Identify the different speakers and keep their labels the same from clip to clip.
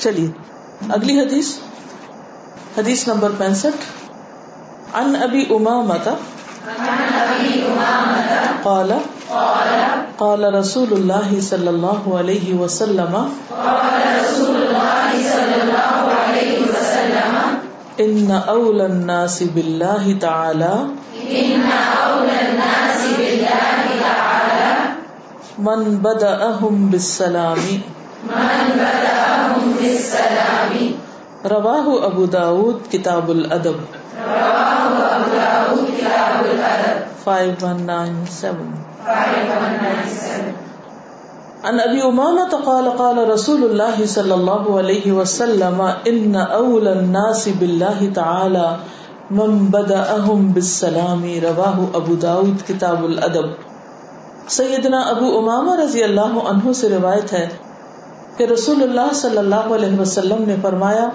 Speaker 1: چلیے، اگلی حدیث حدیث نمبر پینسٹھ۔ ان ابی امامت قال قال رسول اللہ صلی اللہ علیہ وسلم، ان اول الناس باللہ تعالی ان اول الناس باللہ تعالی من بدأهم بالسلام من بدأهم رواہ ابو داود کتاب الادب. Five one nine seven. ابی امامہ قال قال رسول اللہ صلی اللہ علیہ وسلم ان اول الناس باللہ تعالی من بدأهم بالسلام رواہ ابو داود کتاب الادب. سیدنا ابو امامہ رضی اللہ عنہ سے روایت ہے کہ رسول اللہ صلی اللہ علیہ وسلم نے فرمایا،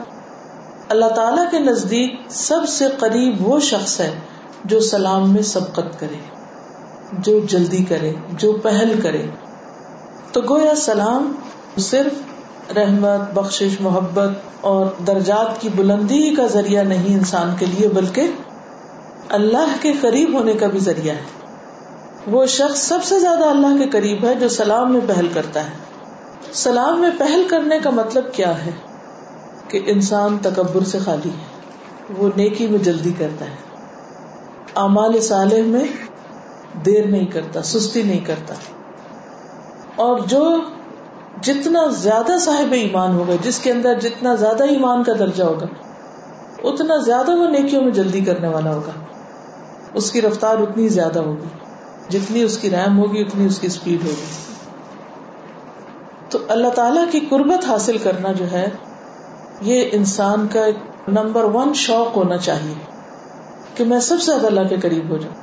Speaker 1: اللہ تعالی کے نزدیک سب سے قریب وہ شخص ہے جو سلام میں سبقت کرے، جو جلدی کرے، جو پہل کرے۔ تو گویا سلام صرف رحمت، بخشش، محبت اور درجات کی بلندی کا ذریعہ نہیں انسان کے لیے، بلکہ اللہ کے قریب ہونے کا بھی ذریعہ ہے۔ وہ شخص سب سے زیادہ اللہ کے قریب ہے جو سلام میں پہل کرتا ہے۔ سلام میں پہل کرنے کا مطلب کیا ہے کہ انسان تکبر سے خالی ہے، وہ نیکی میں جلدی کرتا ہے۔ اعمال صالح میں دیر نہیں کرتا، سستی نہیں کرتا۔ اور جو جتنا زیادہ صاحب ایمان ہوگا، جس کے اندر جتنا زیادہ ایمان کا درجہ ہوگا، اتنا زیادہ وہ نیکیوں میں جلدی کرنے والا ہوگا۔ اس کی رفتار اتنی زیادہ ہوگی، جتنی اس کی ریم ہوگی، اتنی اس کی اسپیڈ ہوگی۔ تو اللہ تعالی کی قربت حاصل کرنا جو ہے، یہ انسان کا نمبر ون شوق ہونا چاہیے کہ میں سب سے زیادہ اللہ کے قریب ہو جاؤں۔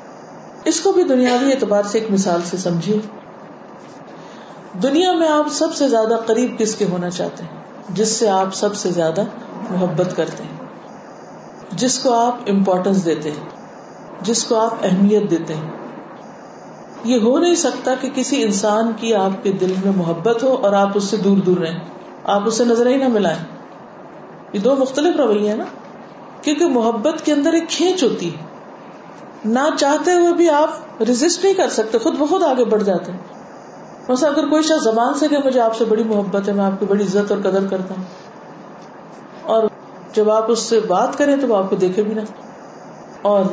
Speaker 1: اس کو بھی دنیاوی اعتبار سے ایک مثال سے سمجھیے۔ دنیا میں آپ سب سے زیادہ قریب کس کے ہونا چاہتے ہیں؟ جس سے آپ سب سے زیادہ محبت کرتے ہیں۔ جس کو آپ امپورٹینس دیتے ہیں۔ جس کو آپ اہمیت دیتے ہیں۔ یہ ہو نہیں سکتا کہ کسی انسان کی آپ کے دل میں محبت ہو اور آپ اس سے دور دور رہیں۔ آپ اسے نظر ہی نہ ملائیں۔ یہ دو مختلف رویے ہیں نا۔ کیونکہ محبت کے اندر ایک کھینچ ہوتی ہے۔ نہ چاہتے ہوئے بھی آپ ریزسٹ نہیں کر سکتے، خود بخود آگے بڑھ جاتے ہیں۔ ویسے اگر کوئی شخص زبان سے کہ مجھے آپ سے بڑی محبت ہے، میں آپ کی بڑی عزت اور قدر کرتا ہوں۔ اور جب آپ اس سے بات کریں تو وہ آپ کو دیکھے بھی نہ۔ اور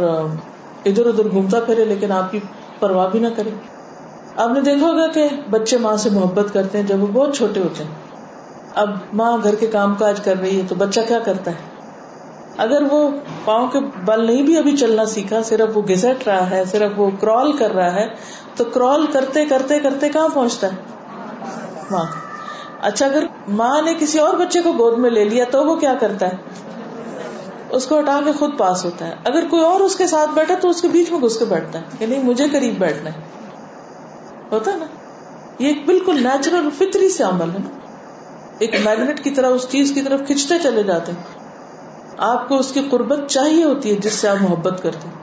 Speaker 1: ادھر ادھر گھومتا پھرے، لیکن آپ کی پرواہ بھی نہ کرے آپ نے دیکھا ہوگا کہ بچے ماں سے محبت کرتے ہیں جب وہ بہت چھوٹے ہوتے ہیں۔ اب ماں گھر کے کام کاج کر رہی ہے تو بچہ کیا کرتا ہے؟ اگر وہ پاؤں کے بل نہیں بھی ابھی چلنا سیکھا، صرف وہ گزٹ رہا ہے، صرف وہ کرال کر رہا ہے، تو کرال کرتے کرتے کرتے کہاں پہنچتا ہے؟ ماں اچھا اگر ماں نے کسی اور بچے کو گود میں لے لیا تو وہ کیا کرتا ہے؟ اس کو ہٹا کے خود پاس ہوتا ہے۔ اگر کوئی اور اس کے ساتھ بیٹھا تو اس کے بیچ میں گھس کے بیٹھتا ہے۔ کہ نہیں مجھے قریب بیٹھنا ہے۔ ہوتا نا؟ یہ ایک بالکل نیچرل فطری سے عمل ہے نا۔ ایک میگنیٹ کی طرح اس چیز کی طرف کھینچتے چلے جاتے ہیں۔ آپ کو اس کی قربت چاہیے ہوتی ہے جس سے آپ محبت کرتے ہیں۔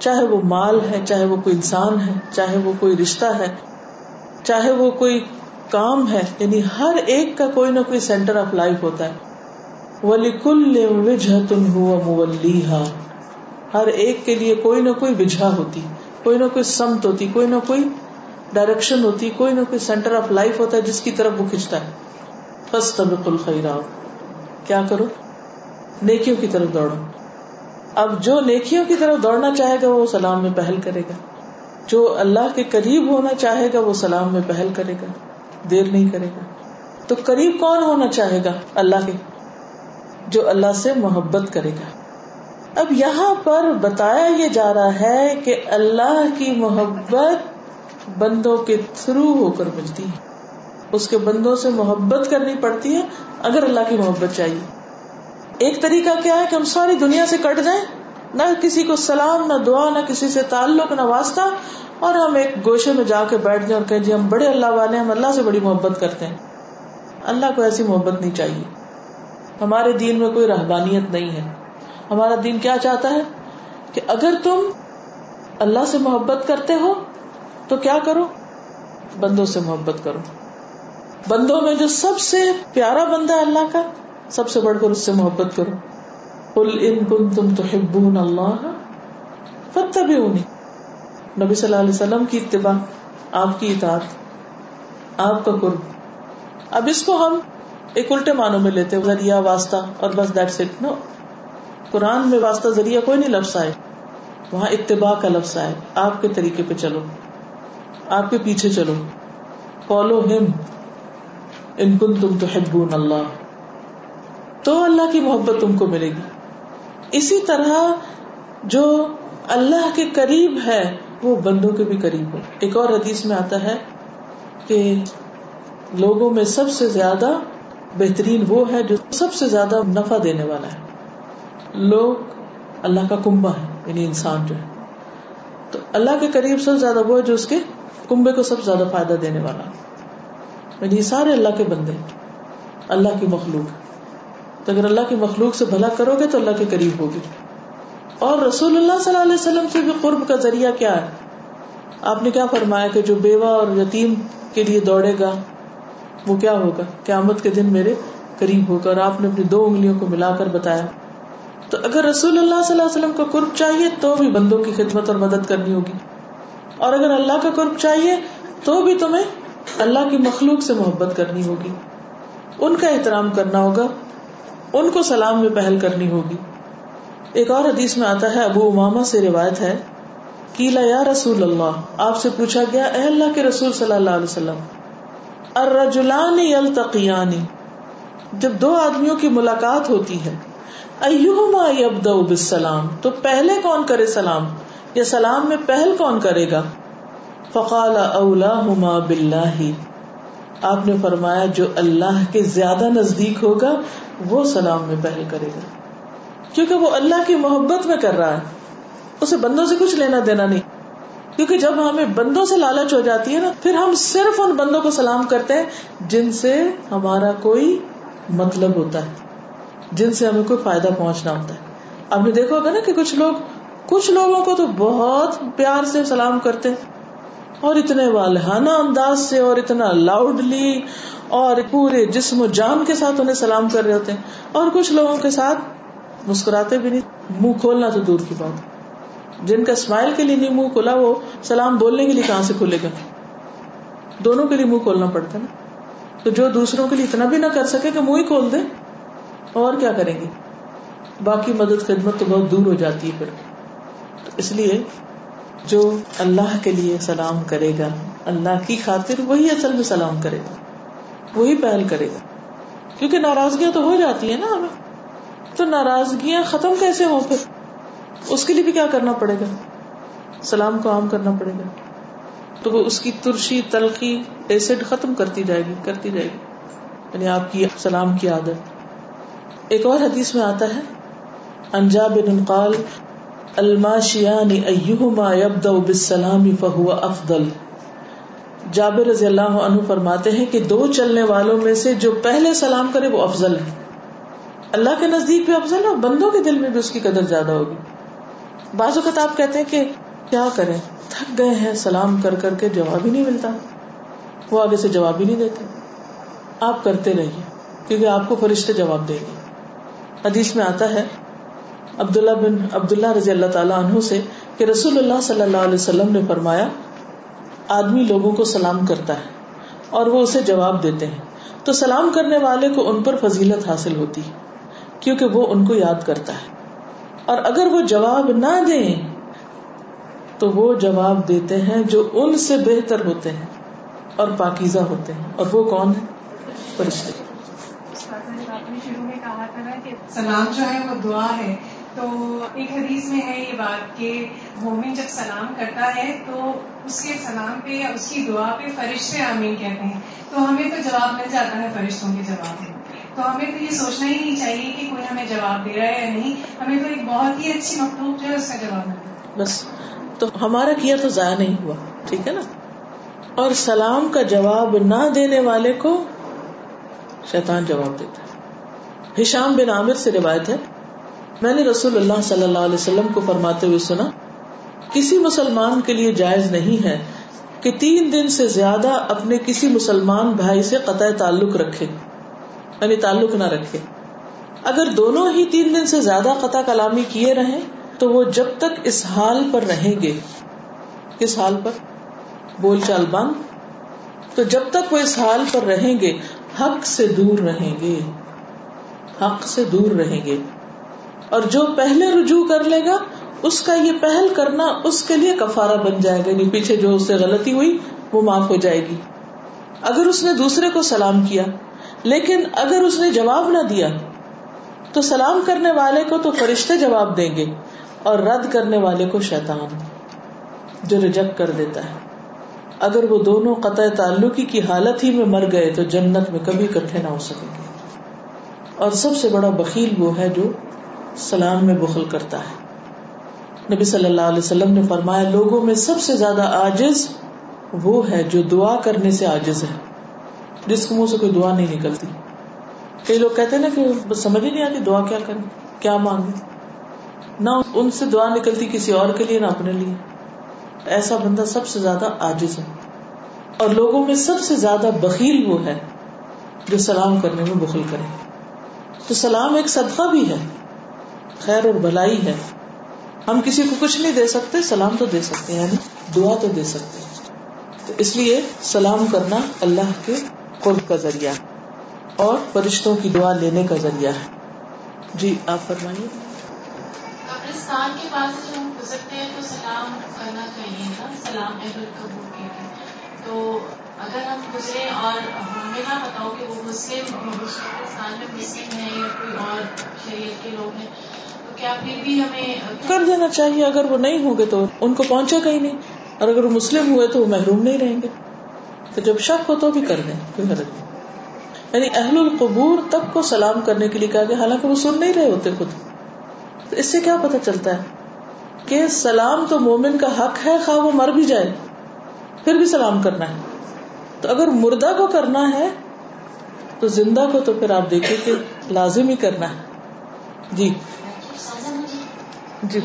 Speaker 1: چاہے وہ مال ہے، چاہے وہ کوئی انسان ہے، چاہے وہ کوئی رشتہ ہے، چاہے وہ کوئی کام ہے یعنی ہر ایک کا کوئی نہ کوئی سینٹر آف لائف ہوتا ہے۔ ولی کل وجہ تم ہر ایک کے لیے کوئی نہ کوئی وجہ ہوتی، کوئی نہ کوئی سمت ہوتی، کوئی نہ کوئی ڈائریکشن ہوتی، کوئی نہ کوئی سینٹر آف لائف ہوتا ہے جس کی طرف وہ کھینچتا ہے۔ فستبق الخیرات کیا کرو؟ نیکیوں کی طرف دوڑو۔ اب جو نیکیوں کی طرف دوڑنا چاہے گا وہ سلام میں پہل کرے گا۔ جو اللہ کے قریب ہونا چاہے گا وہ سلام میں پہل کرے گا۔ دیر نہیں کرے گا۔ تو قریب کون ہونا چاہے گا؟ اللہ کے۔ جو اللہ سے محبت کرے گا۔ اب یہاں پر بتایا یہ جا رہا ہے کہ اللہ کی محبت بندوں کے تھرو ہو کر ملتی ہے۔ اس کے بندوں سے محبت کرنی پڑتی ہے اگر اللہ کی محبت چاہیے۔ ایک طریقہ کیا ہے کہ ہم ساری دنیا سے کٹ جائیں، نہ کسی کو سلام، نہ دعا، نہ کسی سے تعلق، نہ واسطہ، اور ہم ایک گوشے میں جا کے بیٹھ جائیں اور کہ جی ہم بڑے اللہ والے ہم اللہ سے بڑی محبت کرتے ہیں۔ اللہ کو ایسی محبت نہیں چاہیے۔ ہمارے دین میں کوئی رحبانیت نہیں ہے۔ ہمارا دین کیا چاہتا ہے؟ کہ اگر تم اللہ سے محبت کرتے ہو، تو کیا کرو؟ بندوں سے محبت کرو۔ بندوں میں جو سب سے پیارا بندہ ہے اللہ کا، سب سے بڑھ کر اس سے محبت کرو۔ قل ان کنتم تحبون اللہ فتبعونی نبی صلی اللہ علیہ وسلم کی اتباع، آپ کی اطاعت، آپ کا قرب۔ اب اس کو ہم ایک الٹے معنوں میں لیتے ذریعہ واسطہ اور بس دیٹس اٹ نو قرآن میں واسطہ ذریعہ کوئی نہیں لفظ آئے. وہاں اتباع کا لفظ آئے. آپ کے طریقے پہ چلو. آپ کے پیچھے چلو. فالو ہم. ان کن تم تو اللہ. تو اللہ کی محبت تم کو ملے گی. اسی طرح جو اللہ کے قریب ہے، وہ بندوں کے بھی قریب ہو ایک اور حدیث میں آتا ہے کہ لوگوں میں سب سے زیادہ بہترین وہ ہے جو سب سے زیادہ نفع دینے والا ہے۔ لوگ اللہ کا کنبا ہے یعنی انسان جو ہے۔ تو اللہ کے قریب سب سے زیادہ وہ ہے جو اس کے کنبے کو سب سے زیادہ فائدہ دینے والا۔ یعنی یہ سارے اللہ کے بندے اللہ کی مخلوق۔ تو اگر اللہ کی مخلوق سے بھلا کرو گے تو اللہ کے قریب ہوگی۔ اور رسول اللہ صلی اللہ علیہ وسلم سے بھی قرب کا ذریعہ کیا ہے؟ آپ نے کیا فرمایا کہ جو بیوہ اور یتیم کے لیے دوڑے گا وہ کیا ہوگا؟ قیامت کے دن میرے قریب ہوگا اور آپ نے اپنی دو انگلیوں کو ملا کر بتایا۔ تو اگر رسول اللہ صلی اللہ علیہ وسلم کا قرب چاہیے تو بھی بندوں کی خدمت اور مدد کرنی ہوگی۔ اور اگر اللہ کا قرب چاہیے تو بھی تمہیں اللہ کی مخلوق سے محبت کرنی ہوگی۔ ان کا احترام کرنا ہوگا۔ ان کو سلام میں پہل کرنی ہوگی۔ ایک اور حدیث میں آتا ہے، ابو اماما سے روایت ہے کیلا یا رسول اللہ، آپ سے پوچھا گیا، اے اللہ کے رسول صلی اللہ علیہ وسلم الرجلان یلتقیانی جب دو آدمیوں کی ملاقات ہوتی ہے، ایہما یبدأ بالسلام، تو پہلے کون کرے سلام؟ یا سلام میں پہل کون کرے گا؟ فقال اولاہما باللہ۔ آپ نے فرمایا، جو اللہ کے زیادہ نزدیک ہوگا، وہ سلام میں پہل کرے گا۔ کیونکہ وہ اللہ کی محبت میں کر رہا ہے۔ اسے بندوں سے کچھ لینا دینا نہیں۔ کیونکہ جب ہمیں بندوں سے لالچ ہو جاتی ہے نا، پھر ہم صرف ان بندوں کو سلام کرتے ہیں جن سے ہمارا کوئی مطلب ہوتا ہے، جن سے ہمیں کوئی فائدہ پہنچنا ہوتا ہے۔ آپ نے دیکھا ہوگا نا کہ کچھ لوگ، کچھ لوگوں کو تو بہت پیار سے سلام کرتے ہیں۔ اور اتنے والہانہ انداز سے اور اتنا لاؤڈلی اور پورے جسم و جان کے ساتھ انہیں سلام کر رہے ہوتے ہیں۔ اور کچھ لوگوں کے ساتھ مسکراتے بھی نہیں، منہ کھولنا تو دور کی بات جن کا اسمائل کے لیے نہیں منہ کھلا، وہ سلام بولنے کے لیے کہاں سے کھلے گا؟ دونوں کے لیے منہ کھولنا پڑتا نا۔ تو جو دوسروں کے لیے اتنا بھی نہ کر سکے کہ منہ ہی کھول دے۔ اور کیا کریں گے؟ باقی مدد خدمت تو بہت دور ہو جاتی ہے پھر۔ اس لیے جو اللہ کے لیے سلام کرے گا، اللہ کی خاطر وہی اصل میں سلام کرے گا۔ وہی پہل کرے گا۔ کیونکہ ناراضگیاں تو ہو جاتی ہے نا ہمیں۔ تو ناراضگیاں ختم کیسے ہوں پھر؟ اس کے لیے بھی کیا کرنا پڑے گا؟ سلام کو عام کرنا پڑے گا۔ تو وہ اس کی ترشی، تلخی، ایسڈ ختم کرتی جائے گی، کرتی جائے گی۔ یعنی آپ کی سلام کی عادت۔ ایک اور حدیث میں آتا ہے انجا بن قال، الماشیان ایہما یبدأ بالسلام فہو افضل۔ جابر رضی اللہ عنہ فرماتے ہیں کہ دو چلنے والوں میں سے جو پہلے سلام کرے وہ افضل ہے اللہ کے نزدیک بھی افضل ہے بندوں کے دل میں بھی اس کی قدر زیادہ ہوگی۔ بعض اوقات آپ کہتے ہیں کہ کیا کریں؟ تھک گئے ہیں، سلام کر کر کے جواب ہی نہیں ملتا۔ وہ آگے سے جواب ہی نہیں دیتے۔ آپ کرتے رہیے، کیونکہ آپ کو فرشتے جواب دیں گے۔ حدیث میں آتا ہے، عبداللہ بن عبداللہ رضی اللہ تعالیٰ عنہ سے کہ رسول اللہ صلی اللہ علیہ وسلم نے فرمایا، آدمی لوگوں کو سلام کرتا ہے اور وہ اسے جواب دیتے ہیں۔ تو سلام کرنے والے کو ان پر فضیلت حاصل ہوتی ہے، کیونکہ وہ ان کو یاد کرتا ہے۔ اور اگر وہ جواب نہ دیں تو وہ جواب دیتے ہیں جو ان سے بہتر ہوتے ہیں اور پاکیزہ ہوتے ہیں۔ اور وہ کون ہے فرشتے۔
Speaker 2: شروع میں کہا تھا نا کہ سلام جو ہے وہ دعا ہے۔ تو ایک حدیث میں ہے یہ بات کہ مومن جب سلام کرتا ہے تو اس کے سلام پہ یا اس کی دعا پہ فرشتے آمین کہتے ہیں۔ تو ہمیں تو جواب مل جاتا ہے فرشتوں کے جواب میں۔ تو ہمیں تو یہ سوچنا ہی نہیں چاہیے کہ کوئی ہمیں جواب دے رہا ہے یا نہیں۔ ہمیں تو ایک بہت ہی اچھی مخلوق جو ہے اس کا جواب ملتا
Speaker 1: بس۔ تو ہمارا کیا تو ضائع نہیں ہوا؟ ٹھیک ہے نا؟ اور سلام کا جواب نہ دینے والے کو شیطان جواب دیتا ہے۔ ہشام بن عامر سے روایت ہے۔ میں نے رسول اللہ صلی اللہ علیہ وسلم کو فرماتے ہوئے سنا، کسی مسلمان کے لیے جائز نہیں ہے کہ تین دن سے زیادہ اپنے کسی مسلمان بھائی سے قطع تعلق رکھے۔ یعنی تعلق نہ رکھے۔ اگر دونوں ہی تین دن سے زیادہ قطع کلامی کیے رہے تو وہ جب تک اس حال پر رہیں گے۔ کس حال پر؟ بول چال بند تو جب تک وہ اس حال پر رہیں گے، حق سے دور رہیں گے۔ حق سے دور رہیں گے۔ اور جو پہلے رجوع کر لے گا، اس کا یہ پہل کرنا اس کے لیے کفارہ بن جائے گا۔ یعنی پیچھے جو اس سے غلطی ہوئی، وہ معاف ہو جائے گی۔ اگر اس نے دوسرے کو سلام کیا لیکن اگر اس نے جواب نہ دیا تو سلام کرنے والے کو تو فرشتے جواب دیں گے اور رد کرنے والے کو شیطان جو ریجیکٹ کر دیتا ہے۔ اگر وہ دونوں قطع تعلقی کی حالت ہی میں مر گئے تو جنت میں کبھی اکٹھے نہ ہو سکیں گے۔ اور سب سے بڑا بکیل وہ ہے جو سلام میں بخل کرتا ہے۔ نبی صلی اللہ علیہ وسلم نے فرمایا، لوگوں میں سب سے زیادہ آجز وہ ہے جو دعا کرنے سے آجز ہے۔ جس کے منہ سے کوئی دعا نہیں نکلتی۔ کئی لوگ کہتے نا کہ سمجھ ہی نہیں آتی دعا کیا کریں، کیا مانگے نہ ان سے دعا نکلتی کسی اور کے لیے، نہ اپنے لیے۔ ایسا بندہ سب سے زیادہ آجز ہے۔ اور لوگوں میں سب سے زیادہ بکیل وہ ہے جو سلام کرنے میں بخل کرے۔ تو سلام ایک صدقہ بھی ہے، خیر اور بھلائی ہے۔ ہم کسی کو کچھ نہیں دے سکتے، سلام تو دے سکتے ہیں یعنی دعا تو دے سکتے ہیں۔ تو اس لیے سلام کرنا اللہ کے قرب کا ذریعہ اور فرشتوں کی دعا لینے کا ذریعہ ہے۔ جی آپ فرمائیے۔
Speaker 3: قبرستان کے پاس جب ہم گزرتے ہیں تو سلام کرنا چاہیے نا سلام اہل قبول کے تو اگر ہم گزرے اور ہمیں نہ بتاؤ کہ وہ مسلم قبرستان میں مسلم ہیں یا کوئی اور شریعت کے لوگ ہیں
Speaker 1: کر دینا چاہیے۔ اگر وہ نہیں ہوں گے تو ان کو پہنچے گا ہی نہیں۔ اور اگر وہ مسلم ہوئے تو وہ محروم نہیں رہیں گے۔ تو جب شک ہو تو بھی کر دیں، کوئی حرض نہیں۔ یعنی اہل القبور تب کو سلام کرنے کے لیے کہا گیا، حالانکہ وہ سن نہیں رہے ہوتے خود۔ تو اس سے کیا پتا چلتا ہے کہ سلام تو مومن کا حق ہے، خواہ وہ مر بھی جائے، پھر بھی سلام کرنا ہے۔ تو اگر مردہ کو کرنا ہے، تو زندہ کو تو پھر آپ دیکھیں کہ لازم ہی کرنا ہے۔ جی۔
Speaker 4: جی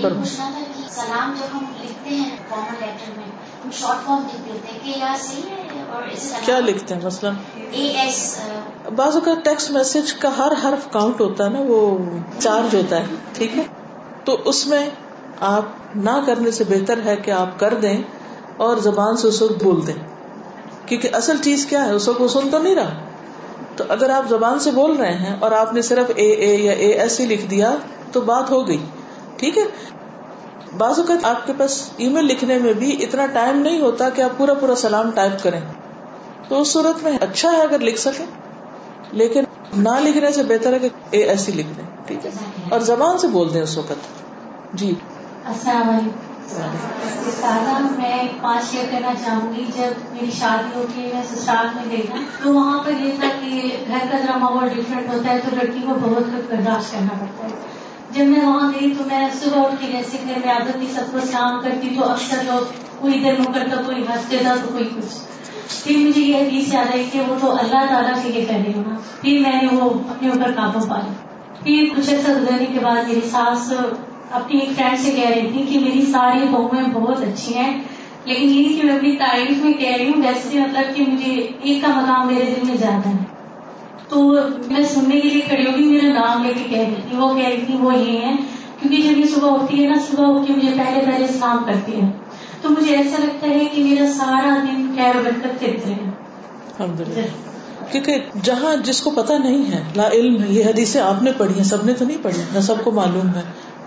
Speaker 4: سلام جب ہم لکھتے ہیں فارمل لیٹر میں، ہم شارٹ فارم لکھ دیتے ہیں کہ یا صحیح ہے۔
Speaker 1: کیا لکھتے ہیں؟ مثلاً
Speaker 4: اے ایس
Speaker 1: بعض کا ٹیکسٹ میسج کا ہر حرف کاؤنٹ ہوتا ہے نا وہ چارج ہوتا ہے ٹھیک ہے؟ تو اس میں آپ نہ کرنے سے بہتر ہے کہ آپ کر دیں اور زبان سے اس وقت بول دیں۔ کیونکہ اصل چیز کیا ہے؟ اس وقت وہ سن تو نہیں رہا۔ تو اگر آپ زبان سے بول رہے ہیں اور آپ نے صرف اے اے یا اے ایس ہی لکھ دیا تو بات ہو گئی ٹھیک ہے؟ بعض اوقات آپ کے پاس ای میل لکھنے میں بھی اتنا ٹائم نہیں ہوتا کہ آپ پورا پورا سلام ٹائپ کریں۔ تو اس صورت میں اچھا ہے اگر لکھ سکیں لیکن نہ لکھنے سے بہتر ہے کہ اے ایسی لکھ دیں۔ ٹھیک ہے اور زبان سے بول دیں اس وقت۔ جی۔
Speaker 5: السلام علیکم۔ میں پانچ شیئر کرنا چاہوں گی۔ جب میری شادی ہوتی ہے میں سسرال میں گئی تو وہاں پر یہ تھا کہ گھر کا ذرا ماحول ڈفرینٹ ہوتا ہے تو لڑکی کو بہت کچھ برداشت کرنا پڑتا ہے۔ جب میں وہاں گئی تو میں صبح اٹھ کے جیسے گھر میں عادت نہیں سب کو سلام کرتی تو اکثر لوگ کوئی دیر میں کرتا کوئی ہنستے تھا تو کوئی کچھ۔ پھر مجھے یہ حدیث یاد آئی کہ وہ تو اللہ تعالیٰ کے لیے کہہ رہی ہوں پھر میں نے وہ اپنے اوپر قابو پایا۔ پھر کچھ ایسا گزرنے کے بعد میری ساس اپنی ایک فرینڈ سے کہہ رہی تھی کہ میری ساری بہویں بہت اچھی ہیں، لیکن یہ کہ میں اپنی تعریف میں کہہ رہی ہوں، ویسے مطلب کہ مجھے ایک کا مقام میرے دل میں زیادہ ہے۔ تو میں سننے کے لیے کھڑی ہوگی میرا نام لے کے کہہ رہی تھی، وہ کہہ رہی تھی وہ یہ ہے کیونکہ جب یہ صبح اٹھتی ہے نا، صبح اٹھ کے مجھے پہلے پہلے سلام کرتی ہے۔ تو مجھے ایسا لگتا ہے کہ میرا سارا دن خیر برکت فکر
Speaker 1: ہے۔ کیونکہ جہاں جس کو پتا نہیں ہے لا علم ہے یہ حدیثیں آپ نے پڑھی ہیں سب نے تو نہیں پڑھی نہ سب کو معلوم ہے۔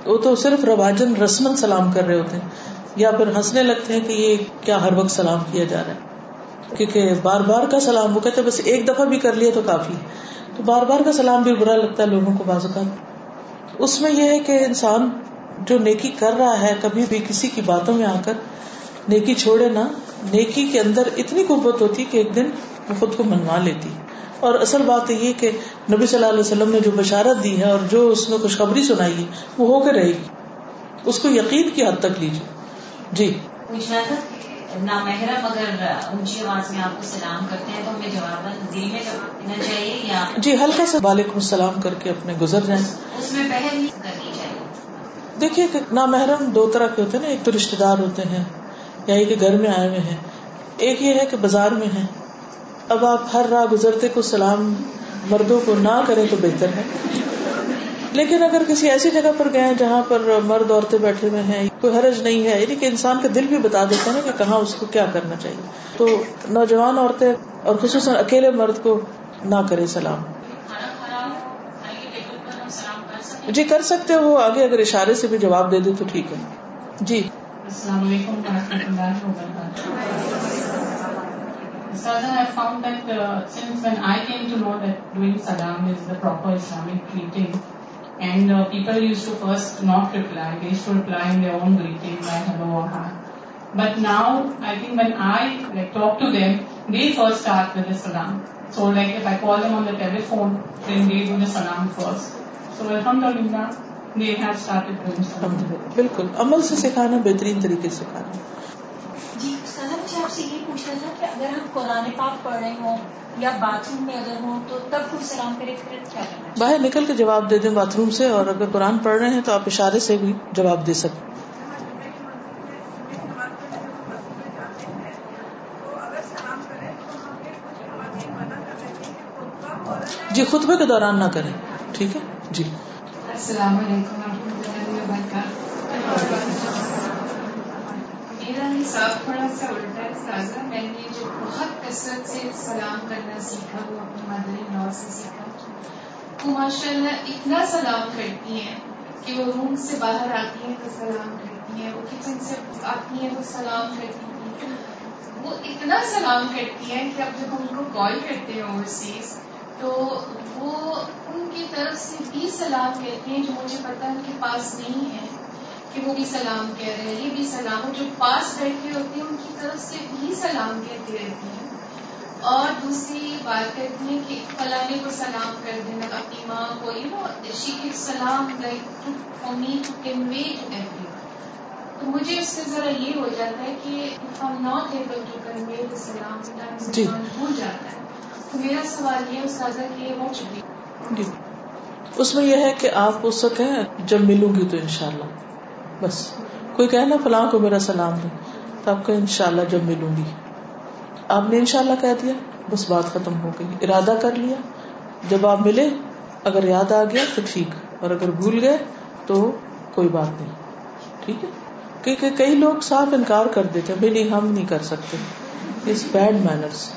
Speaker 1: وہ تو صرف رواجن رسمن سلام کر رہے ہوتے ہیں یا پھر ہنسنے لگتے ہیں کہ یہ کیا ہر وقت سلام کیا جا رہا ہے۔ کیونکہ بار بار کا سلام وہ کہتے بس ایک دفعہ بھی کر لیا تو کافی تو بار بار کا سلام بھی برا لگتا ہے لوگوں کو بعض اوقات۔ اس میں یہ ہے کہ انسان جو نیکی کر رہا ہے کبھی بھی کسی کی باتوں میں آ کر نیکی چھوڑے نا نیکی کے اندر اتنی قربت ہوتی کہ ایک دن وہ خود کو منوا لیتی۔ اور اصل بات یہ کہ نبی صلی اللہ علیہ وسلم نے جو بشارت دی ہے اور جو اس میں خوشخبری سنائی ہے وہ ہو کے رہے گی۔ اس کو یقین کی حد تک لیجیے جی۔
Speaker 3: نامحرم اگر اونچی آواز میں آپ کو سلام کرتے ہیں تو ہمیں جواب دل میں دینا چاہیے یا
Speaker 1: جی ہلکا سے وعلیکم السلام کر کے اپنے گزر جائیں۔
Speaker 3: اس میں پہل نہیں کرنی چاہیے۔
Speaker 1: دیکھیے نامحرم دو طرح کے ہوتے ہیں نا ایک تو رشتے دار ہوتے ہیں۔ یا ایک گھر میں آئے ہوئے ہیں۔ ایک یہ ہے کہ بازار میں ہے اب آپ ہر راہ گزرتے کو سلام مردوں کو نہ کریں تو بہتر ہے۔ لیکن اگر کسی ایسی جگہ پر گئے جہاں پر مرد عورتیں بیٹھے ہوئے ہیں، کوئی حرج نہیں ہے۔ یعنی کہ انسان کا دل بھی بتا دیتا ہے کہ کہاں اس کو کیا کرنا چاہیے۔ تو نوجوان عورتیں اور خصوصاً اکیلے مرد کو نہ کرے سلام۔ جی کر سکتے وہ آگے اگر اشارے سے بھی جواب دے دے تو ٹھیک ہے۔ جی۔
Speaker 6: السلام علیکم و رحمۃ اللہ وبرکاتہ Sada, I found that uh, since when I came to know that doing salam is the proper Islamic greeting, and uh, people used to first not reply, they used to reply in their own greeting by hello or hi. But now, I think when I like talk to them, they first start with the salam. So like if I call them on the telephone, then they do the salam first. So alhamdulillah,
Speaker 1: بالکل عمل سے سکھانا بہترین طریقے سے سکھانا۔
Speaker 5: جی سر مجھے آپ سے یہ پوچھنا تھا کہ اگر ہم قرآن پاک پڑھ رہے ہوں یا باتھ روم میں اگر ہوں تو تب کوئی سلام کرے پھر کیا کرنا
Speaker 1: باہر نکل کے جواب دے دیں باتھ روم سے اور اگر قرآن پڑھ رہے ہیں تو آپ اشارے سے بھی جواب دے سکتے جی خطبے کے دوران نہ کریں ٹھیک ہے؟ جی۔
Speaker 2: السلام علیکم و رحمۃ اللہ وبرکاتہ۔ میرا حساب تھوڑا سا الٹا ہے سازا میں نے جو بہت کثرت سے سلام کرنا سیکھا، وہ اپنی مدر ان لا سے سیکھا۔ وہ ماشاء اللہ اتنا سلام کرتی ہیں کہ وہ روم سے باہر آتی ہیں تو سلام کرتی ہیں، وہ کچن سے آتی ہیں تو سلام کرتی ہیں۔ وہ اتنا سلام کرتی ہیں کہ اب جب ہم ان کو کال کرتے ہیں اوورسیز تو وہ ان کی طرف سے بھی سلام کہتے ہیں جو مجھے پتا ان کے پاس نہیں ہے کہ وہ بھی سلام کہہ رہے ہیں۔ یہ بھی سلام جو پاس بیٹھے ہوتے ہیں ان کی طرف سے بھی سلام کہتے رہتی ہیں۔ اور دوسری بات کرتی ہیں کہ فلانے کو سلام کر دینا اپنی ماں کو یو نو شی کی سلام like for me to convey to every تو مجھے اس سے ذرا یہ ہو جاتا ہے کہ ہم ناٹ ایبل ٹو کنوے سلام بھول جاتا ہے۔ میرا سوال یہ استاذہ، کہ
Speaker 1: جی۔ اس میں یہ ہے کہ آپ اس وقت ہیں جب ملوں گی تو انشاءاللہ۔ بس۔ کوئی کہنا فلاں کو میرا سلام دے، تو آپ کا انشاءاللہ جب ملوں گی۔ آپ نے انشاءاللہ کہہ دیا، بس بات ختم ہو گئی۔ ارادہ کر لیا۔ جب آپ ملے، اگر یاد آ گیا تو ٹھیک، اور اگر بھول گئے تو کوئی بات نہیں۔ ٹھیک ہے؟ کیونکہ کئی لوگ صاف انکار کر دیتے بھائی نہیں، ہم نہیں کر سکتے۔ اس بیڈ مینرس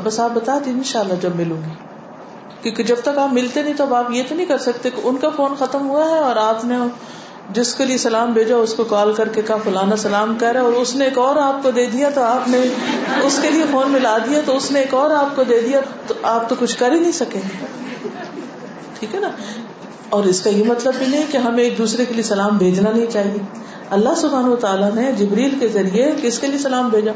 Speaker 1: بس آپ بتا دیں ان شاء اللہ جب ملوں گی۔ کیونکہ جب تک آپ ملتے نہیں تو آپ یہ تو نہیں کر سکتے کہ ان کا فون ختم ہوا ہے اور آپ نے جس کے لیے سلام بھیجا اس کو کال کر کے کہا فلانا سلام کہہ رہا اور اس نے ایک اور آپ کو دے دیا تو آپ نے اس کے لیے فون ملا دیا تو اس نے ایک اور آپ کو دے دیا تو آپ تو کچھ کر ہی نہیں سکے۔ ٹھیک ہے نا؟ اور اس کا یہ مطلب بھی نہیں کہ ہمیں ایک دوسرے کے لیے سلام بھیجنا نہیں چاہیے۔ اللہ سبحانہ و تعالیٰ نے جبریل کے ذریعے کس کے لیے سلام بھیجا؟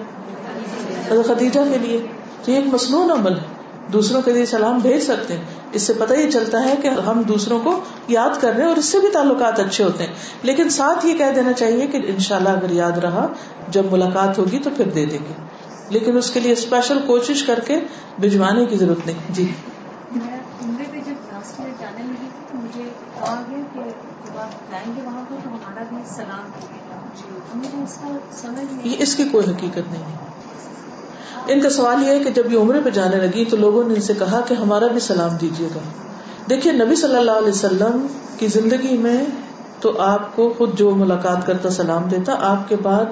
Speaker 1: خدیجہ کے لیے۔ تو یہ ایک مصنون عمل ہے۔ دوسروں کے لیے سلام بھیج سکتے ہیں۔ اس سے پتہ یہ چلتا ہے کہ ہم دوسروں کو یاد کر رہے ہیں اور اس سے بھی تعلقات اچھے ہوتے ہیں۔ لیکن ساتھ یہ کہہ دینا چاہیے کہ ان شاء اللہ اگر یاد رہا جب ملاقات ہوگی تو پھر دے دیں گے۔ لیکن اس کے لیے اسپیشل کوشش کر کے بھجوانے کی ضرورت نہیں۔ جی۔
Speaker 5: میں عمرے پہ جب لاسٹ جانے لگی تھی تو مجھے کہا گیا کہ جب آپ جائیں گے وہاں پر تو ہمارا بھی سلام کیجیے مجھے اس کا سمجھ نہیں
Speaker 1: یہ اس کی کوئی حقیقت نہیں ہے۔ ان کا سوال یہ ہے کہ جب یہ عمرے پہ جانے لگی تو لوگوں نے ان سے کہا کہ ہمارا بھی سلام دیجیے گا۔ دیکھیے، نبی صلی اللہ علیہ وسلم کی زندگی میں تو آپ کو خود جو ملاقات کرتا سلام دیتا، آپ کے بعد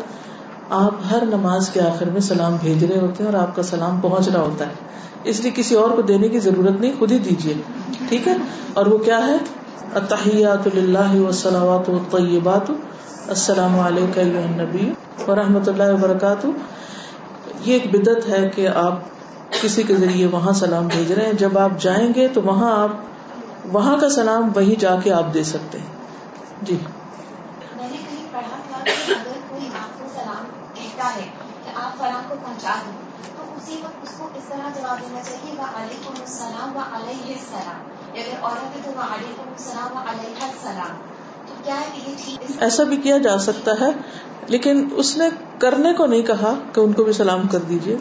Speaker 1: آپ ہر نماز کے آخر میں سلام بھیج رہے ہوتے ہیں اور آپ کا سلام پہنچ رہا ہوتا ہے۔ اس لیے کسی اور کو دینے کی ضرورت نہیں، خود ہی دیجیے۔ ٹھیک ہے؟ اور وہ کیا ہے؟ اتحیات اللہ وسلامات طیبات السلام علیکم نبی۔ و رحمۃ اللہ وبرکاتہ۔ یہ ایک بدت ہے کہ آپ کسی کے ذریعے وہاں سلام بھیج رہے ہیں۔ جب آپ جائیں گے تو وہاں آپ وہاں کا سلام وہیں جا کے آپ دے سکتے ہیں۔ جی۔
Speaker 4: میں نے کہیں پڑھا تھا کہ اگر کوئی آپ کو سلام کہتا ہے کہ آپ فلاں کو پہنچا دیں تو اسی وقت اس کو اس طرح جواب دینا چاہیے وہ علیکم السلام و علیہ السلام۔ یا اگر عورت ہے تو وہ علیکم السلام و علیہ السلام۔ تو کیا ہے کہ یہ ٹھیک
Speaker 1: ایسا بھی کیا جا سکتا ہے لیکن اس نے کرنے کو نہیں کہا کہ ان کو بھی سلام کر دیجیے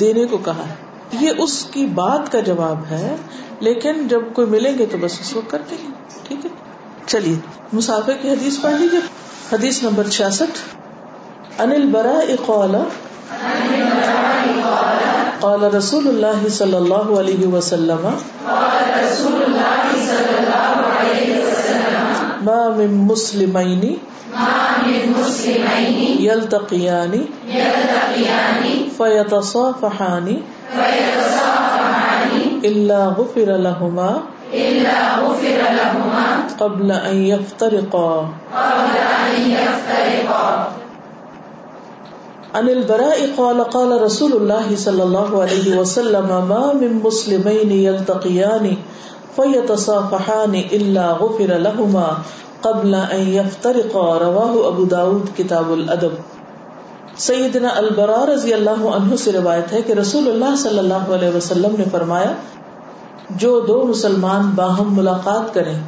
Speaker 1: دینے کو کہا ہے۔ یہ اس کی بات کا جواب ہے، لیکن جب کوئی ملیں گے تو بس اس وقت کرتے ہیں۔ ٹھیک ہے؟ چلیے، مسافر کی حدیث پڑھ لیجیے حدیث نمبر چھیاسٹھ۔ انل برا اقوالا قال رسول اللہ صلی اللہ علیہ وسلم، ما من مسلمین یلتقیان فیتصافحان الا غفر لهما. قبل ان يفترقا. عن البراء قال قال رسول الله صلى الله عليه وسلم ما من مسلمين يلتقيان فيتصافحان الا غفر لهما. قبل ان يفترقا رواه ابو داود کتاب الادب. سیدنا البرا رضی اللہ عنہ سے روایت ہے کہ رسول اللہ صلی اللہ علیہ وسلم نے فرمایا، جو دو مسلمان باہم ملاقات کریں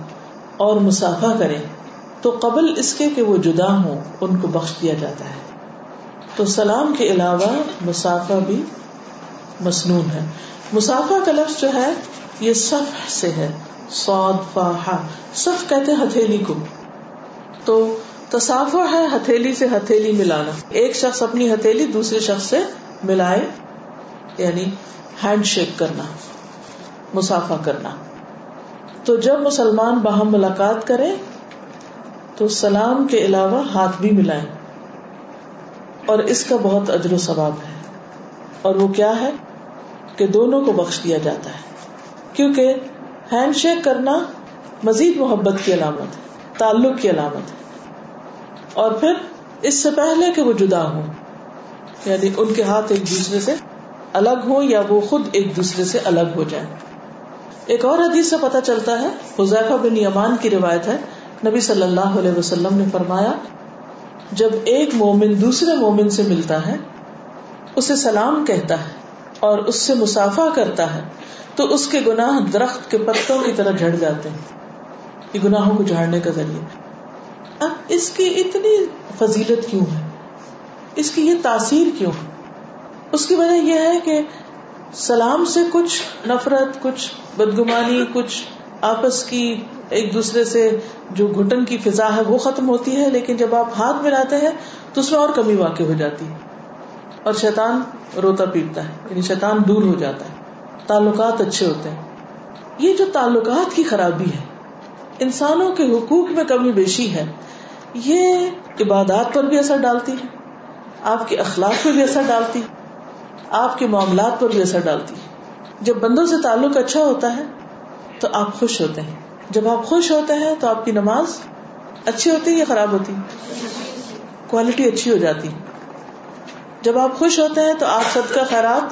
Speaker 1: اور مسافہ کریں، تو قبل اس کے کہ وہ جدا ہوں، ان کو بخش دیا جاتا ہے۔ تو سلام کے علاوہ مسافہ بھی مصنون ہے۔ مسافہ کا لفظ جو ہے، یہ صف سے ہے۔ سعود فاحا۔ صف کہتے ہیں ہتھیلی کو۔ تو تصافہ ہے ہتھیلی سے ہتھیلی ملانا۔ ایک شخص اپنی ہتھیلی دوسرے شخص سے ملائے یعنی ہینڈ شیک کرنا، مسافہ کرنا۔ تو جب مسلمان باہم ملاقات کرے تو سلام کے علاوہ ہاتھ بھی ملائیں۔ اور اس کا بہت اجر و ثواب ہے۔ اور وہ کیا ہے؟ کہ دونوں کو بخش دیا جاتا ہے۔ کیونکہ ہینڈ شیک کرنا مزید محبت کی علامت ہے، تعلق کی علامت ہے۔ اور پھر اس سے پہلے کہ وہ جدا ہوں یعنی ان کے ہاتھ ایک دوسرے سے الگ ہوں یا وہ خود ایک دوسرے سے الگ ہو جائیں۔ ایک اور حدیث سے پتہ چلتا ہے، حذیفہ بن یمان کی روایت ہے۔ نبی صلی اللہ علیہ وسلم نے فرمایا، جب ایک مومن دوسرے مومن سے ملتا ہے، اسے سلام کہتا ہے۔ اور اس سے مسافہ کرتا ہے، تو اس کے گناہ درخت کے پتوں کی طرح جھڑ جاتے ہیں۔ یہ گناہوں کو جھاڑنے کا ذریعہ۔ اب اس کی اتنی فضیلت کیوں ہے؟ اس کی یہ تاثیر کیوں ہے؟ اس کی وجہ یہ ہے کہ سلام سے کچھ نفرت، کچھ بدگمانی، کچھ آپس کی ایک دوسرے سے جو گھٹن کی فضا ہے وہ ختم ہوتی ہے، لیکن جب آپ ہاتھ ملاتے ہیں تو اس میں اور کمی واقع ہو جاتی ہے۔ اور شیطان روتا پیٹتا ہے یعنی شیطان دور ہو جاتا ہے۔ تعلقات اچھے ہوتے ہیں۔ یہ جو تعلقات کی خرابی ہے، انسانوں کے حقوق میں کمی بیشی ہے، یہ عبادات پر بھی اثر ڈالتی ہے۔ آپ کے اخلاق پہ بھی اثر ڈالتی آپ کے معاملات پر بھی اثر ڈالتی ہے۔ جب بندوں سے تعلق اچھا ہوتا ہے، تو آپ خوش ہوتے ہیں۔ جب آپ خوش ہوتے ہیں، تو آپ کی نماز اچھی ہوتی ہے یا خراب ہوتی کوالٹی اچھی ہو جاتی جب آپ خوش ہوتے ہیں تو آپ سب کا خیرات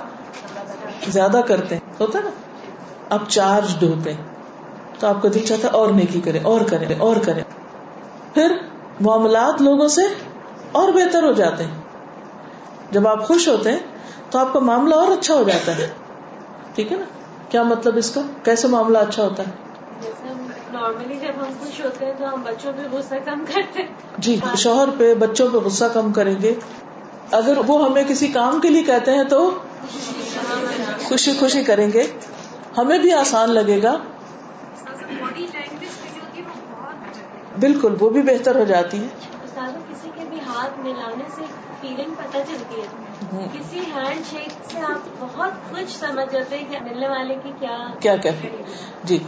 Speaker 1: زیادہ کرتے ہیں۔ ہوتا نا؟ آپ چارج ہوتے ہیں۔ تو آپ کا دل چاہتا ہے اور نیکی کرے اور کرے اور کرے۔ پھر معاملات لوگوں سے اور بہتر ہو جاتے ہیں۔ جب آپ خوش ہوتے ہیں تو آپ کا معاملہ اور اچھا ہو جاتا ہے۔ ٹھیک ہے نا؟ کیا مطلب اس کا؟ کیسے معاملہ اچھا ہوتا ہے؟
Speaker 5: نارملی جب ہم خوش ہوتے ہیں تو ہم بچوں پہ غصہ کم کرتے
Speaker 1: جی شوہر پہ بچوں پہ غصہ کم کریں گے۔ اگر وہ ہمیں کسی کام کے لیے کہتے ہیں تو خوشی خوشی کریں گے۔ ہمیں بھی آسان لگے گا۔ بالکل وہ بھی بہتر ہو جاتی ہے۔
Speaker 5: کسی کے بھی ہاتھ ملانے سے فیلنگ پتہ چلتی ہے۔ کسی ہینڈ شیک سے آپ بہت کچھ سمجھ جاتے ہیں کہ ملنے والے کی کیا
Speaker 1: کیا کیا جی۔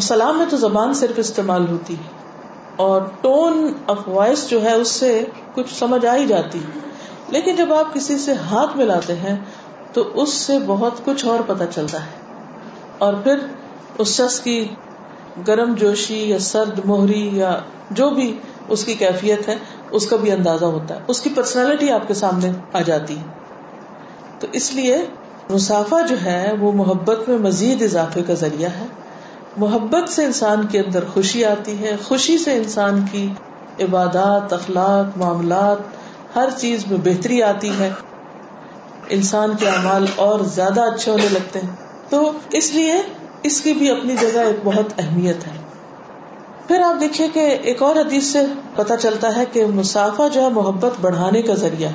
Speaker 1: سلام میں تو زبان صرف استعمال ہوتی ہے اور ٹون آف وائس جو ہے اس سے کچھ سمجھ آ ہی جاتی لیکن جب آپ کسی سے ہاتھ ملاتے ہیں تو اس سے بہت کچھ اور پتا چلتا ہے۔ اور پھر اس شخص کی گرم جوشی یا سرد موہری یا جو بھی اس کی کیفیت ہے، اس کا بھی اندازہ ہوتا ہے۔ اس کی پرسنالٹی آپ کے سامنے آ جاتی ہے۔ تو اس لیے مسافہ جو ہے، وہ محبت میں مزید اضافے کا ذریعہ ہے۔ محبت سے انسان کے اندر خوشی آتی ہے۔ خوشی سے انسان کی عبادات، اخلاق، معاملات ہر چیز میں بہتری آتی ہے۔ انسان کے اعمال اور زیادہ اچھے ہونے لگتے ہیں۔ تو اس لیے اس کی بھی اپنی جگہ ایک بہت اہمیت ہے۔ پھر آپ دیکھیے کہ ایک اور حدیث سے پتا چلتا ہے کہ مسافہ جو ہے محبت بڑھانے کا ذریعہ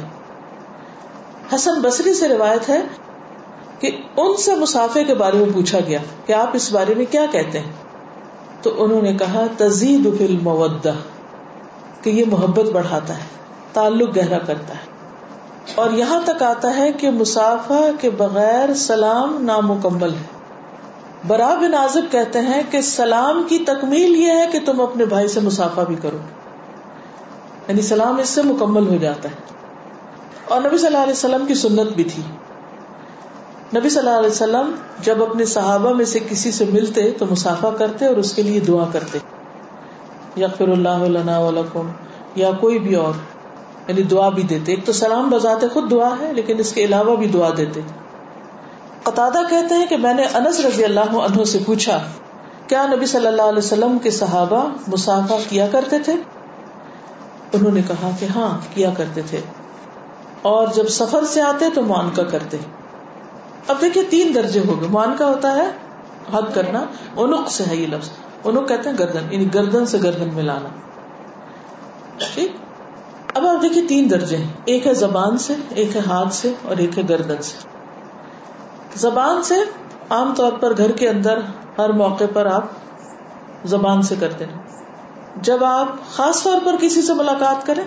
Speaker 1: حسن بصری سے روایت ہے کہ ان سے مسافے کے بارے میں پوچھا گیا کہ آپ اس بارے میں کیا کہتے ہیں؟ تو انہوں نے کہا، تزید فل کہ یہ محبت بڑھاتا ہے۔ تعلق گہرا کرتا ہے۔ اور یہاں تک آتا ہے کہ مسافہ کے بغیر سلام نامکمل ہے۔ برا بن عازب کہتے ہیں کہ سلام کی تکمیل یہ ہے کہ تم اپنے بھائی سے مسافہ بھی کرو۔ یعنی سلام اس سے مکمل ہو جاتا ہے۔ اور نبی صلی اللہ علیہ وسلم کی سنت بھی تھی۔ نبی صلی اللہ علیہ وسلم جب اپنے صحابہ میں سے کسی سے ملتے تو مسافہ کرتے اور اس کے لیے دعا کرتے۔ یغفر اللہ لنا ولکم یا کوئی بھی اور۔ یعنی دعا بھی دیتے۔ ایک تو سلام بذات خود دعا ہے، لیکن اس کے علاوہ بھی دعا دیتے۔ قطع کہتے ہیں کہ میں نے انس رضی اللہ عنہ سے پوچھا، کیا نبی صلی اللہ علیہ وسلم کے صحابہ مسافہ کیا کرتے تھے؟ انہوں نے کہا کہ ہاں کیا کرتے تھے۔ اور جب سفر سے آتے تو معانکہ کرتے۔ اب دیکھیے، تین درجے ہو گئے۔ معانکہ ہوتا ہے حد کرنا انک سے ہے یہ لفظ۔ انک کہتے ہیں گردن یعنی گردن سے گردن ملانا۔ ٹھیک؟ اب آپ دیکھیے تین درجے ایک ہے زبان سے، ایک ہے ہاتھ سے اور ایک ہے گردن سے۔ زبان سے عام طور پر گھر کے اندر ہر موقع پر آپ زبان سے کرتے ہیں۔ جب آپ خاص طور پر کسی سے ملاقات کریں،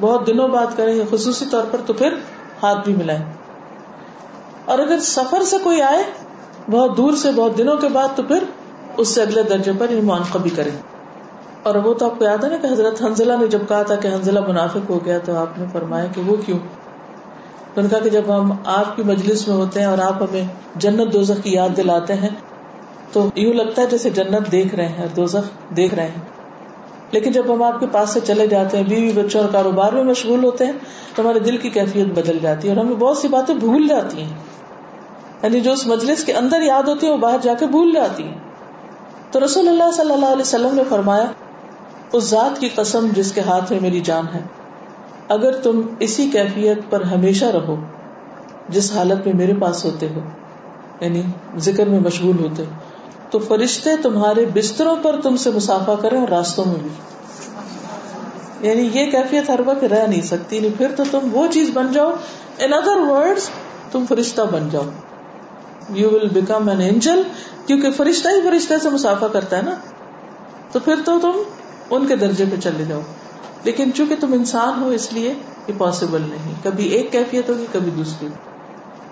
Speaker 1: بہت دنوں بات کریں، یا خصوصی طور پر تو پھر ہاتھ بھی ملائیں۔ اور اگر سفر سے کوئی آئے، بہت دور سے، بہت دنوں کے بعد تو پھر اس سے اگلے درجے پر معانقہ بھی کریں۔ اور وہ تو آپ کو یاد ہے نا کہ حضرت حنزلہ نے جب کہا تھا کہ حنزلہ منافق ہو گیا تو آپ نے فرمایا کہ وہ کیوں؟ نے کہا کہ جب ہم آپ کی مجلس میں ہوتے ہیں اور آپ ہمیں جنت دوزخ کی یاد دلاتے ہیں، تو یوں لگتا ہے جیسے جنت دیکھ رہے ہیں اور دوزخ دیکھ رہے ہیں۔ لیکن جب ہم آپ کے پاس سے چلے جاتے ہیں، بیوی بچوں اور کاروبار میں مشغول ہوتے ہیں، تو ہمارے دل کی کیفیت بدل جاتی ہے اور ہمیں بہت سی باتیں بھول جاتی ہیں۔ یعنی جو اس مجلس کے اندر یاد ہوتی ہیں وہ باہر جا کے بھول جاتی ہیں۔ تو رسول اللہ صلی اللہ علیہ وسلم نے فرمایا اس ذات کی قسم جس کے ہاتھ میں میری جان ہے۔ اگر تم اسی کیفیت پر ہمیشہ رہو، جس حالت میں میرے پاس ہوتے ہو یعنی ذکر میں مشغول ہوتے ہو تو فرشتے تمہارے بستروں پر تم سے مسافہ کریں اور راستوں میں بھی۔ یعنی یہ کیفیت ہر وقت رہ نہیں سکتی نہیں پھر تو تم وہ چیز بن جاؤ۔ ان ادر ورڈ تم فرشتہ بن جاؤ۔ You will become an angel کیونکہ فرشتہ ہی فرشتے سے مسافہ کرتا ہے نا۔ تو پھر تو تم ان کے درجے پہ چلے جاؤ۔ لیکن چونکہ تم انسان ہو، اس لیے یہ پاسبل نہیں۔ کبھی ایک کیفیت ہوگی، کبھی دوسری۔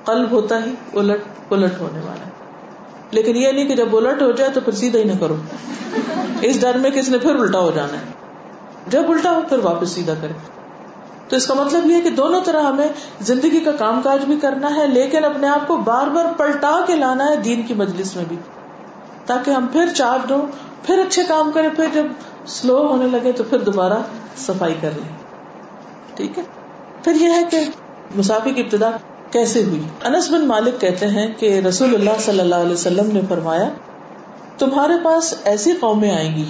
Speaker 1: قلب ہوتا ہی الٹ الٹ ہونے والا۔ ہے لیکن یہ نہیں کہ جب الٹ ہو جائے تو پھر سیدھا ہی نہ کرو۔ اس ڈر میں کسی نے پھر الٹا ہو جانا ہے؟ جب الٹا ہو، پھر واپس سیدھا کرے۔ تو اس کا مطلب یہ کہ دونوں طرح ہمیں زندگی کا کام کاج بھی کرنا ہے، لیکن اپنے آپ کو بار بار پلٹا کے لانا ہے دین کی مجلس میں بھی۔ تاکہ ہم پھر چارج ہوں پھر اچھے کام کریں، پھر جب سلو ہونے لگے تو پھر دوبارہ صفائی کر لیں۔ ٹھیک ہے؟ پھر یہ ہے کہ مسافی کی ابتدا کیسے ہوئی؟ انس بن مالک کہتے ہیں کہ رسول اللہ صلی اللہ علیہ وسلم نے فرمایا، تمہارے پاس ایسی قومیں آئیں گی،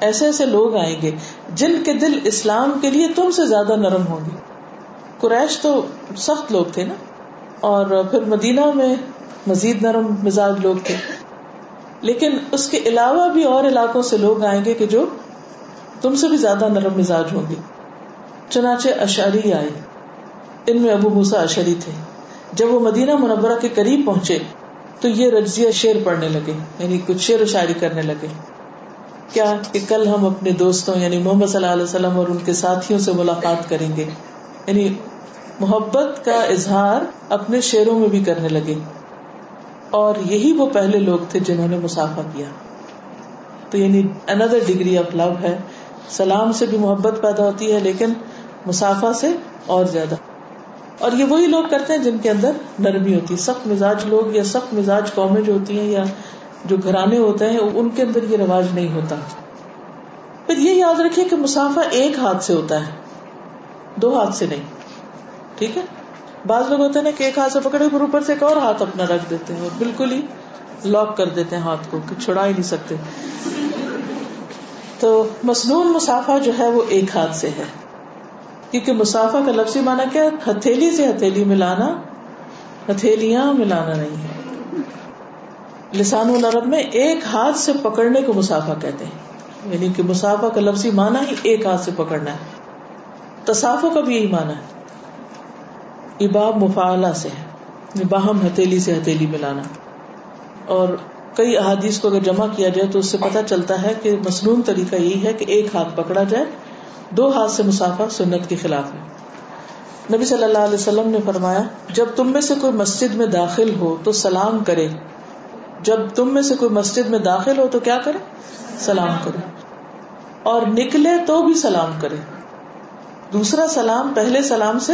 Speaker 1: ایسے ایسے لوگ آئیں گے جن کے دل اسلام کے لیے تم سے زیادہ نرم ہوں گے۔ قریش تو سخت لوگ تھے نا، اور پھر مدینہ میں مزید نرم مزاج لوگ تھے۔ لیکن اس کے علاوہ بھی اور علاقوں سے لوگ آئیں گے کہ جو تم سے بھی زیادہ نرم مزاج ہوں گے۔ چنانچہ اشاری آئے۔ ان میں ابو موسا اشری تھے۔ جب وہ مدینہ منورہ کے قریب پہنچے، تو یہ رجزیہ شیر پڑھنے لگے یعنی کچھ شعر و شاعری کرنے لگے۔ کیا کہ کل ہم اپنے دوستوں یعنی محمد صلی اللہ علیہ وسلم اور ان کے ساتھیوں سے ملاقات کریں گے۔ یعنی محبت کا اظہار اپنے شعروں میں بھی کرنے لگے۔ اور یہی وہ پہلے لوگ تھے جنہوں نے مسافہ کیا۔ تو یعنی اندر ڈگری آف لو ہے۔ سلام سے بھی محبت پیدا ہوتی ہے، لیکن مسافہ سے اور زیادہ۔ اور یہ وہی لوگ کرتے ہیں جن کے اندر نرمی ہوتی ہے۔ سخت مزاج لوگ یا سخت مزاج قومیں جو ہوتی ہیں یا جو گھرانے ہوتے ہیں، ان کے اندر یہ رواج نہیں ہوتا۔ پھر یہ یاد رکھیے کہ مسافہ ایک ہاتھ سے ہوتا ہے، دو ہاتھ سے نہیں۔ ٹھیک ہے؟ بعض لوگ ہوتے ہیں نا کہ ایک ہاتھ سے پکڑے پھر اوپر سے ایک اور ہاتھ اپنا رکھ دیتے ہیں اور بالکل ہی لاک کر دیتے ہیں ہاتھ کو، کہ چھڑا ہی نہیں سکتے۔ تو مصنون مسافہ جو ہے وہ ایک ہاتھ سے ہے۔ کیونکہ مسافہ کا لفظی مانا کیا ہتھیلی سے ہتھیلی ملانا، ہتھیلیاں ملانا نہیں ہے۔ لسان العرب میں ایک ہاتھ سے پکڑنے کو مسافہ کہتے ہیں۔ یعنی کہ مسافہ کا لفظی مانا ہی ایک ہاتھ سے پکڑنا ہے۔ تصافوں کا بھی یہی مانا ہے۔ اباب مفاعلہ سے ہے۔ باہم ہتھیلی سے ہتھیلی ملانا۔ اور کئی احادیث کو اگر جمع کیا جائے تو اس سے پتہ چلتا ہے کہ مصنون طریقہ یہی ہے کہ ایک ہاتھ پکڑا جائے، دو ہاتھ سے مسافہ سنت کے خلاف ہے۔ نبی صلی اللہ علیہ وسلم نے فرمایا، جب تم میں سے کوئی مسجد میں داخل ہو تو سلام کرے۔ جب تم میں سے کوئی مسجد میں داخل ہو تو کیا کرے؟ سلام کرے۔ اور نکلے تو بھی سلام کرے۔ دوسرا سلام پہلے سلام سے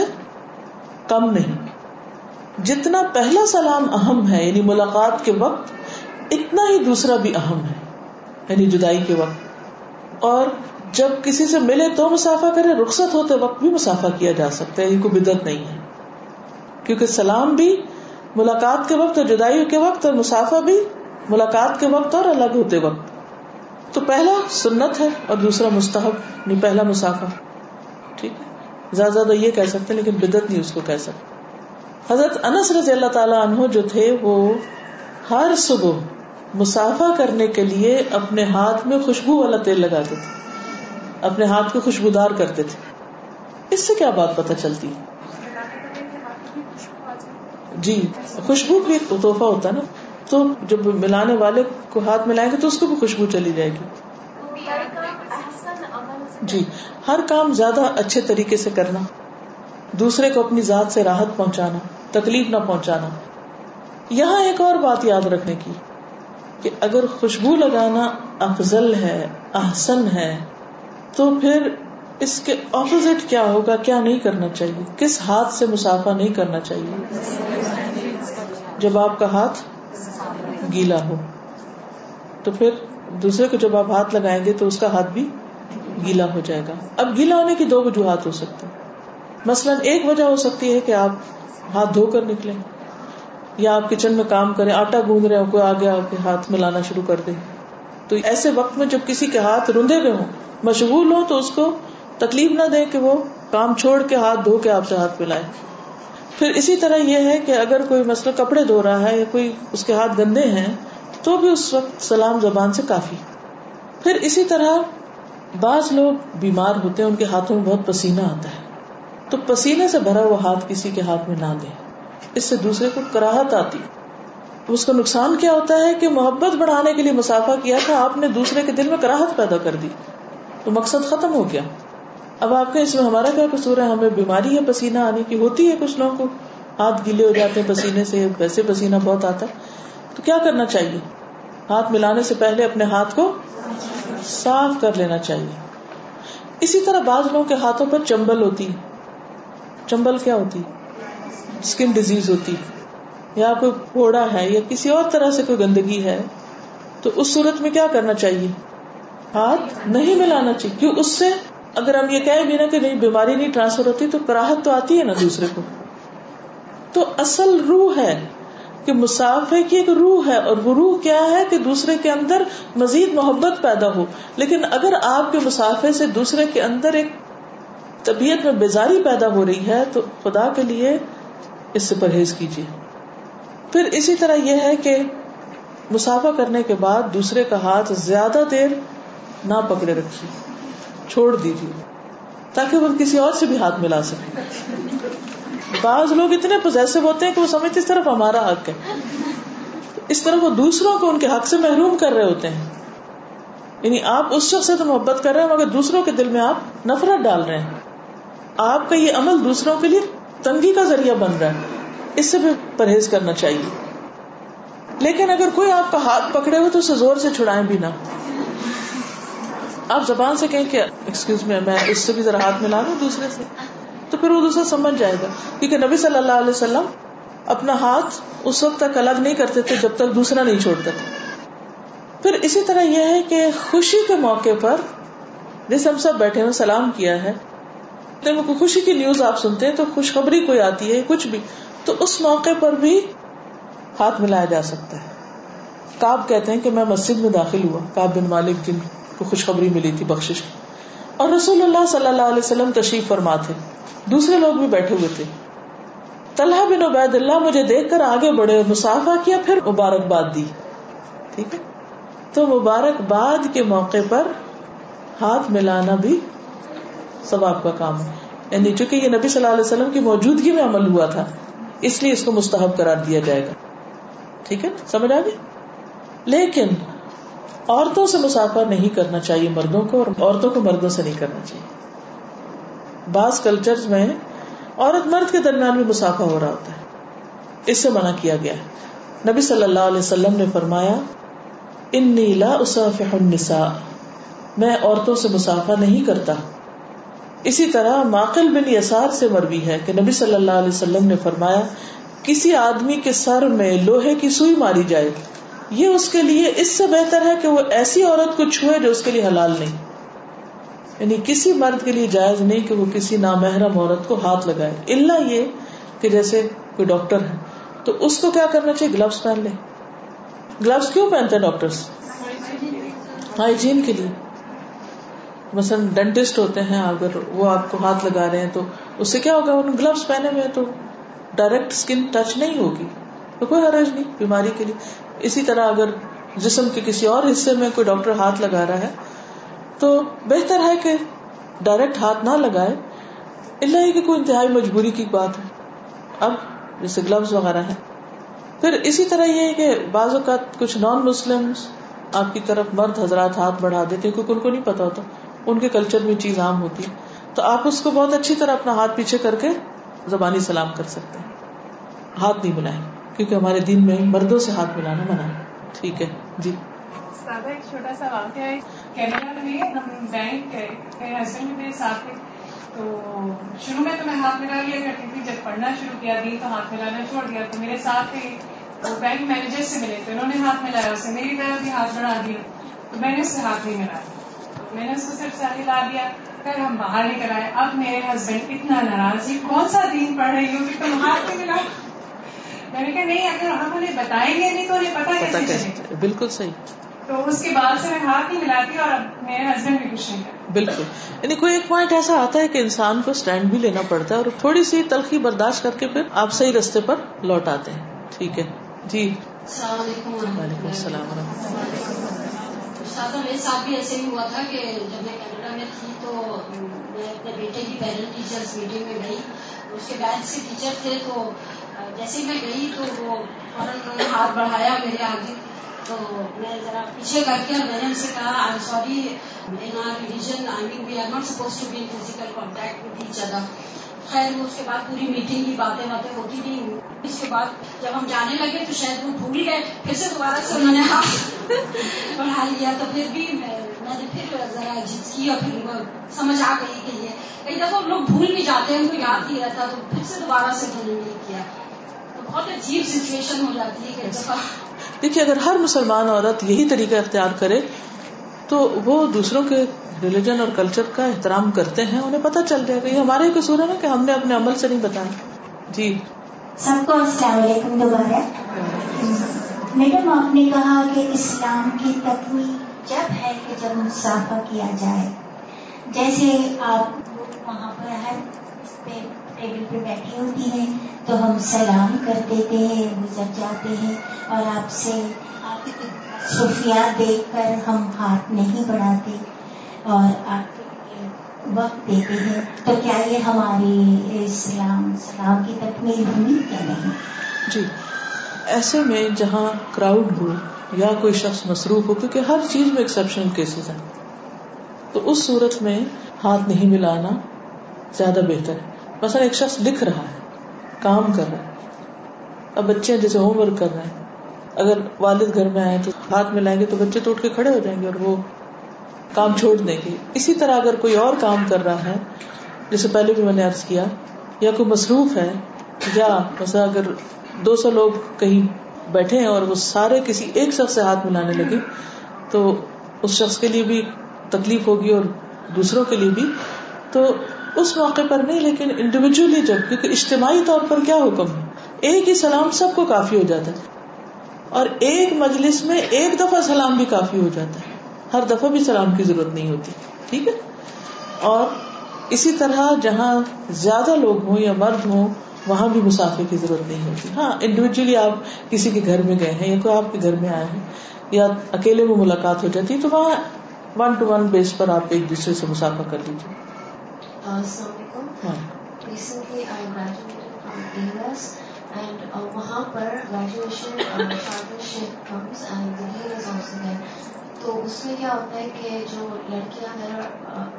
Speaker 1: کم نہیں۔ جتنا پہلا سلام اہم ہے یعنی ملاقات کے وقت اتنا ہی دوسرا بھی اہم ہے یعنی جدائی کے وقت۔ اور جب کسی سے ملے تو مسافہ کرے، رخصت ہوتے وقت بھی مسافہ کیا جا سکتا ہے، یہ کوئی بدت نہیں ہے۔ کیونکہ سلام بھی ملاقات کے وقت اور جدائی کے وقت اور مسافہ بھی ملاقات کے وقت اور الگ ہوتے وقت۔ تو پہلا سنت ہے اور دوسرا مستحب نہیں پہلا مسافہ۔ ٹھیک ہے؟ زیادہ زیادہ یہ کہہ سکتے لیکن بدت نہیں اس کو کہہ سکتے۔ حضرت انس رضی اللہ تعالیٰ عنہ جو تھے، وہ ہر صبح مسافہ کرنے کے لیے اپنے ہاتھ میں خوشبو والا تیل لگاتے تھے۔ اپنے ہاتھ کو خوشبودار کرتے تھے۔ اس سے کیا بات پتہ چلتی؟ جی خوشبو بھی ایک تحفہ ہوتا نا۔ تو جب ملانے والے کو ہاتھ ملائیں گے تو اس کو بھی خوشبو چلی جائے گی۔ جی ہر کام زیادہ اچھے طریقے سے کرنا، دوسرے کو اپنی ذات سے راحت پہنچانا، تکلیف نہ پہنچانا۔ یہاں ایک اور بات یاد رکھنے کی۔ کہ اگر خوشبو لگانا افضل ہے، احسن ہے، تو پھر اس کے اپوزٹ کیا ہوگا؟ کیا نہیں کرنا چاہیے؟ کس ہاتھ سے مسافہ نہیں کرنا چاہیے؟ جب آپ کا ہاتھ گیلا ہو، تو پھر دوسرے کو جب آپ ہاتھ لگائیں گے تو اس کا ہاتھ بھی گیلا ہو جائے گا۔ اب گیلا ہونے کی دو وجوہات ہو سکتی مثلاً ایک وجہ ہو سکتی ہے کہ آپ ہاتھ دھو کر نکلیں۔ یا آپ کچن میں کام کریں، آٹا گوند رہے ہو کوئی آگے آ کے ہاتھ ملانا شروع کر دے۔ تو ایسے وقت میں جب کسی کے ہاتھ رندے ہوئے ہوں، مشغول ہو تو اس کو تکلیف نہ دے کہ وہ کام چھوڑ کے ہاتھ دھو کے آپ سے ہاتھ ملائے۔ پھر اسی طرح یہ ہے کہ اگر کوئی مسئلہ کپڑے دھو رہا ہے یا کوئی اس کے ہاتھ گندے ہیں، تو بھی اس وقت سلام زبان سے کافی۔ پھر اسی طرح بعض لوگ بیمار ہوتے ہیں، ان کے ہاتھوں میں بہت پسینہ آتا ہے۔ تو پسینے سے بھرا وہ ہاتھ کسی کے ہاتھ میں نہ دے اس سے دوسرے کو کراہت آتی۔ اس کا نقصان کیا ہوتا ہے کہ محبت بڑھانے کے لیے مسافہ کیا تھا، آپ نے دوسرے کے دل میں کراہت پیدا کر دی۔ تو مقصد ختم ہو گیا۔ اب آپ کے اس میں ہمارا کیا قصور ہے؟ ہمیں بیماری ہے پسینہ آنے کی ہوتی ہے کچھ لوگوں کو۔ ہاتھ گیلے ہو جاتے ہیں پسینے سے، ویسے پسینہ بہت آتا ہے۔ تو کیا کرنا چاہیے؟ ہاتھ ملانے سے پہلے اپنے ہاتھ کو صاف کر لینا چاہیے۔ اسی طرح بعض لوگوں کے ہاتھوں پر چمبل ہوتی۔ چمبل کیا ہوتی؟ اسکن ڈیزیز ہوتی یا کوئی پھوڑا ہے یا کسی اور طرح سے کوئی گندگی ہے، تو اس صورت میں کیا کرنا چاہیے؟ ہاتھ نہیں ملانا چاہیے، کیوں؟ اس سے اگر ہم یہ کہیں بھی نا کہ نہیں، بیماری نہیں ٹرانسفر ہوتی تو کراہت تو آتی ہے نا دوسرے کو۔ تو اصل روح ہے کہ مسافے کی ایک روح ہے اور وہ روح کیا ہے کہ دوسرے کے اندر مزید محبت پیدا ہو۔ لیکن اگر آپ کے مسافے سے دوسرے کے اندر ایک طبیعت میں بیزاری پیدا ہو رہی ہے، تو خدا کے لیے اس سے پرہیز کیجیے۔ پھر اسی طرح یہ ہے کہ مسافہ کرنے کے بعد دوسرے کا ہاتھ زیادہ دیر نہ پکڑے رکھیے، چھوڑ دیجیے، تاکہ وہ کسی اور سے بھی ہاتھ ملا سکے۔ بعض لوگ اتنے پوزیسو ہوتے ہیں کہ وہ سمجھتے اس طرف ہمارا حق ہے۔ اس طرح وہ دوسروں کو ان کے حق سے محروم کر رہے ہوتے ہیں۔ یعنی آپ اس شخص سے تو محبت کر رہے ہیں، مگر دوسروں کے دل میں آپ نفرت ڈال رہے ہیں۔ آپ کا یہ عمل دوسروں کے لیے تنگی کا ذریعہ بن رہا ہے۔ اس سے بھی پرہیز کرنا چاہیے۔ لیکن اگر کوئی آپ کا ہاتھ پکڑے ہو تو اسے زور سے چھڑائیں بھی نہ۔ آپ زبان سے کہیں کہ ایکسکیوز میں میں اس سے بھی ذرا ہاتھ ملا دوں دوسرے سے تو پھر وہ دوسرا سمجھ جائے گا۔ کیونکہ نبی صلی اللہ علیہ وسلم اپنا ہاتھ اس وقت تک الگ نہیں کرتے تھے جب تک دوسرا نہیں چھوڑتے تھے۔ پھر اسی طرح یہ ہے کہ خوشی کے موقع پر جیسے ہم سب بیٹھے ہوئے سلام کیا ہے۔ جب کوئی خوشی کی نیوز آپ سنتے ہیں تو خوشخبری کوئی آتی ہے کچھ بھی، تو اس موقع پر بھی ہاتھ ملایا جا سکتا ہے۔ کاب کہتے ہیں کہ میں مسجد میں داخل ہوا کاب بن مالک جن کو خوشخبری ملی تھی بخش اور رسول اللہ صلی اللہ علیہ وسلم تشریف فرما تھے۔ دوسرے لوگ بھی بیٹھے ہوئے تھے۔ طلحہ بن عبید اللہ مجھے دیکھ کر آگے بڑھے مسافہ کیا، پھر مبارکباد دی۔ ٹھیک ہے؟ تو مبارکباد کے موقع پر ہاتھ ملانا بھی ثواب کا کام ہے۔ یعنی چونکہ یہ نبی صلی اللہ علیہ وسلم کی موجودگی میں عمل ہوا تھا، اس لیے اس کو مستحب قرار دیا جائے گا۔ ٹھیک ہے؟ سمجھ آ گئی؟ لیکن عورتوں سے مسافر نہیں کرنا چاہیے مردوں کو اور عورتوں کو مردوں سے نہیں کرنا چاہیے۔ بعض کلچر میں عورت مرد کے درمیان بھی مسافہ ہو رہا ہوتا ہے۔ اس سے منع کیا گیا ہے۔ نبی صلی اللہ علیہ وسلم نے فرمایا ان نیلا النساء میں عورتوں سے مسافہ نہیں کرتا۔ اسی طرح ماقل بن یسار سے مروی ہے کہ نبی صلی اللہ علیہ وسلم نے فرمایا، کسی آدمی کے سر میں لوہے کی سوئی ماری جائے، یہ اس کے لیے اس سے بہتر ہے کہ وہ ایسی عورت کو چھوئے جو اس کے لیے حلال نہیں۔ یعنی کسی مرد کے لیے جائز نہیں کہ وہ کسی نامحرم عورت کو ہاتھ لگائے۔ اللہ یہ کہ جیسے کوئی ڈاکٹر ہے، تو اس کو کیا کرنا چاہیے؟ گلوز پہن لے۔ گلوز کیوں پہنتے ہیں ڈاکٹر ہائیجین کے لیے۔ مثلاً ڈینٹسٹ ہوتے ہیں، اگر وہ آپ کو ہاتھ لگا رہے ہیں تو اس سے کیا ہوگا؟ گلوز پہنے ہوئے تو ڈائریکٹ اسکن ٹچ نہیں ہوگی۔ تو کوئی حرج نہیں، بیماری کے لیے۔ اسی طرح اگر جسم کے کسی اور حصے میں کوئی ڈاکٹر ہاتھ لگا رہا ہے، تو بہتر ہے کہ ڈائریکٹ ہاتھ نہ لگائے۔ اللہ کہ کوئی انتہائی مجبوری کی بات ہے۔ اب جیسے گلوز وغیرہ ہے پھر اسی طرح یہ ہے کہ بعض اوقات کچھ نان مسلم آپ کی طرف مرد حضرات ہاتھ بڑھا دیتے کیونکہ ان کو نہیں پتا ہوتا۔ ان کے کلچر میں چیز عام ہوتی ہے۔ تو آپ اس کو بہت اچھی طرح اپنا ہاتھ پیچھے کر کے زبانی سلام کر سکتے ہیں۔ ہاتھ نہیں ملائیں، کیونکہ ہمارے دین میں مردوں سے ہاتھ ملانا منع ہے۔ ٹھیک ہے۔ جی۔
Speaker 2: ایک چھوٹا سا واقعہ ہے۔ کینیڈا میں ہم بینک گئے میرے ہسبینڈ میرے ساتھ تو شروع میں تو میں ہاتھ ملا لیا کرتی تھی، جب پڑھنا شروع کیا دین تو ہاتھ ملانا چھوڑ دیا۔ تو میرے ساتھ تھے بینک مینیجر سے ملے تو انہوں نے ہاتھ ملایا، اسے میری طرف بھی ہاتھ بڑھا دیا۔ تو میں نے اس سے ہاتھ نہیں ملایا۔ میں نے اس کو صرف سر ہلا دیا پھر ہم باہر کر آئے۔ اب میرے ہسبینڈ اتنا ناراض جی کون سا دین پڑھ رہی ہوں کہ تم ہاتھ نہیں ملا میں نے کہا نہیں اگر ہم انہیں بتائیں گے نہیں تو انہیں پتا کیسے
Speaker 1: بالکل صحیح۔
Speaker 2: تو اس کے بعد سے میں ہاتھ نہیں ملاتی اور میرے ہسبینڈ بھی کچھ نہیں کرتے
Speaker 1: بالکل۔ یعنی کوئی ایک پوائنٹ ایسا آتا ہے کہ انسان کو اسٹینڈ بھی لینا پڑتا ہے اور تھوڑی سی تلخی برداشت کر کے پھر آپ صحیح رستے پر لوٹ آتے ہیں۔ ٹھیک ہے۔ جی۔
Speaker 7: السلام علیکم
Speaker 1: وعلیکم السلام و رحمۃ
Speaker 7: اللہ۔ میرے ساتھ بھی ایسے ہی ہوا تھا کہ جب میں کینیڈا میں تھی تو میں اپنے بیٹے کی پیرنٹ ٹیچرس میٹنگ میں گئی اس کے بیچ سے ٹیچر تھے تو جیسے ہی میں گئی تو وہ فوراً انہوں نے ہاتھ بڑھایا میرے آگے۔ تو میں ذرا پیچھے کر کے میں نے ان سے کہا I sorry in our religion I mean we are not supposed to be physical contact with each other خیر وہ اس کے بعد پوری میٹنگ کی باتیں باتیں ہوتی نہیں اس کے بعد جب ہم جانے لگے تو شاید وہ بھول گئے۔ پھر سے دوبارہ سے انہوں نے ہاتھ بڑھا لیا تو پھر بھی میں نے پھر ذرا جد کی اور پھر سمجھ آ گئی کہ یہ کئی دفعہ ہم لوگ بھول بھی جاتے ہیں ان کو یاد نہیں رہتا تو پھر سے دوبارہ سے انہوں نے کیا۔ تو بہت عجیب سچویشن ہو جاتی ہے کہ دفعہ۔
Speaker 1: دیکھیے، اگر ہر مسلمان عورت یہی طریقہ اختیار کرے تو وہ دوسروں کے ریلیجن اور کلچر کا احترام کرتے ہیں، انہیں پتہ چل جائے گا یہ ہمارے قصور ہے نا کہ ہم نے اپنے عمل سے نہیں بتایا۔ جی۔
Speaker 8: سب کو السلام علیکم دوبارہ۔ میڈم، آپ نے کہا کہ اسلام کی تکمیل جب ہے کہ جب مسافہ کیا جائے۔ جیسے آپ وہاں پر ہر ٹیبل پہ بیٹھی ہوتی ہیں، تو ہم سلام کر دیتے ہیں گزر جاتے ہیں اور آپ سے آپ کی خفیات دیکھ کر ہم ہاتھ نہیں بڑھاتے اور آپ وقت دیتے ہیں، تو کیا یہ ہماری اسلام سلام کی تکمیل ہوئی یا نہیں؟
Speaker 1: جی ایسے میں جہاں کراؤڈ ہو یا کوئی شخص مصروف ہو، کیونکہ ہر چیز میں ایکسپشنل کیسز ہیں۔ تو اس صورت میں ہاتھ نہیں ملانا زیادہ بہتر ہے۔ مثلا ایک شخص لکھ رہا ہے، کام کر رہا ہے، اب بچے جیسے ہوم ورک کر رہے ہیں اگر والد گھر میں آئے تو ہاتھ ملائیں گے تو بچے تو اٹھ کے کھڑے ہو جائیں گے اور وہ کام چھوڑ دیں گے۔ اسی طرح اگر کوئی اور کام کر رہا ہے، جیسے پہلے بھی میں نے ارض کیا، یا کوئی مصروف ہے، یا مثلا اگر دو سو لوگ کہیں بیٹھے ہیں اور وہ سارے کسی ایک شخص سے ہاتھ ملانے لگے، تو اس شخص کے لیے بھی تکلیف ہوگی اور دوسروں کے لیے بھی۔ تو اس موقع پر نہیں، لیکن انڈیویجلی جب، کیونکہ اجتماعی طور پر کیا حکم ہے؟ ایک ہی سلام سب کو کافی ہو جاتا ہے۔ اور ایک مجلس میں ایک دفعہ سلام بھی کافی ہو جاتا ہے۔ ہر دفعہ بھی سلام کی ضرورت نہیں ہوتی ٹھیک ہے؟ اور اسی طرح جہاں زیادہ لوگ ہوں یا مرد ہوں وہاں بھی مسافر کی ضرورت نہیں ہوتی۔ ہاں انڈیویجلی آپ کسی کے گھر میں گئے ہیں یا کوئی آپ کے گھر میں آئے ہیں یا اکیلے میں ملاقات ہو جاتی ہے تو وہاں ون ٹو ون بیس پر آپ ایک دوسرے سے مسافر کر لیجیے
Speaker 9: اینڈ وہاں پر گریجویشن تو اس میں کیا ہوتا ہے کہ جو لڑکیاں ہیں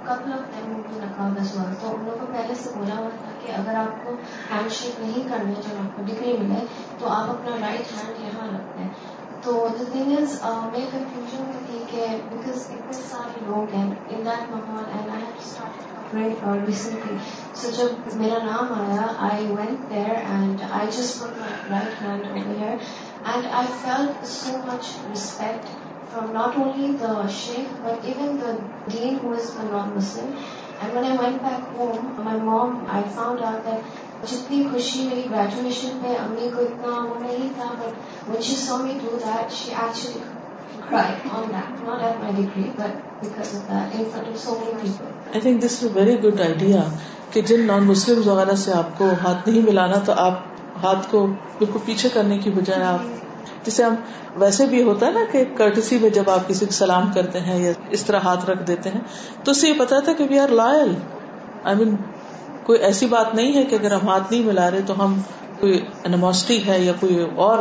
Speaker 9: کپل آف ٹائم ان کو نقاب ہوا تو ان لوگوں کو پہلے سے بولا ہوا تھا کہ اگر آپ کو ہینڈ شیک نہیں کرنا جب آپ کو ڈگری ملے تو آپ اپنا رائٹ ہینڈ یہاں رکھتے ہیں تو دا تھنگ از میں کنفیوژن میں تھی کہ بیکاز اتنے سارے لوگ ہیں ان دیٹ ماحول and I have start recently so جب میرا نام آیا I went there and I just put my right hand over here and I feel so much respect from not only the Sheikh but even the then who is the non Muslim and when I went back home my mom I found out that جتنی خوشی میری graduation پہ امی کو اتنا وہ نہیں تھا but when she saw me do that she actually
Speaker 1: I think this is very good idea کہ جن نان مسلم وغیرہ سے آپ کو ہاتھ نہیں ملانا، تو آپ ہاتھ کو بالکل پیچھے کرنے کی بجائے آپ، جسے ہم ویسے بھی ہوتا ہے نا کہ کرٹسی میں جب آپ کسی کو سلام کرتے ہیں یا اس طرح ہاتھ رکھ دیتے ہیں، تو اس سے یہ پتا تھا کہ وی آر لائل آئی مین کوئی ایسی بات نہیں ہے کہ اگر ہم ہاتھ نہیں ملا رہے تو ہم کوئی انموسٹی ہے یا کوئی اور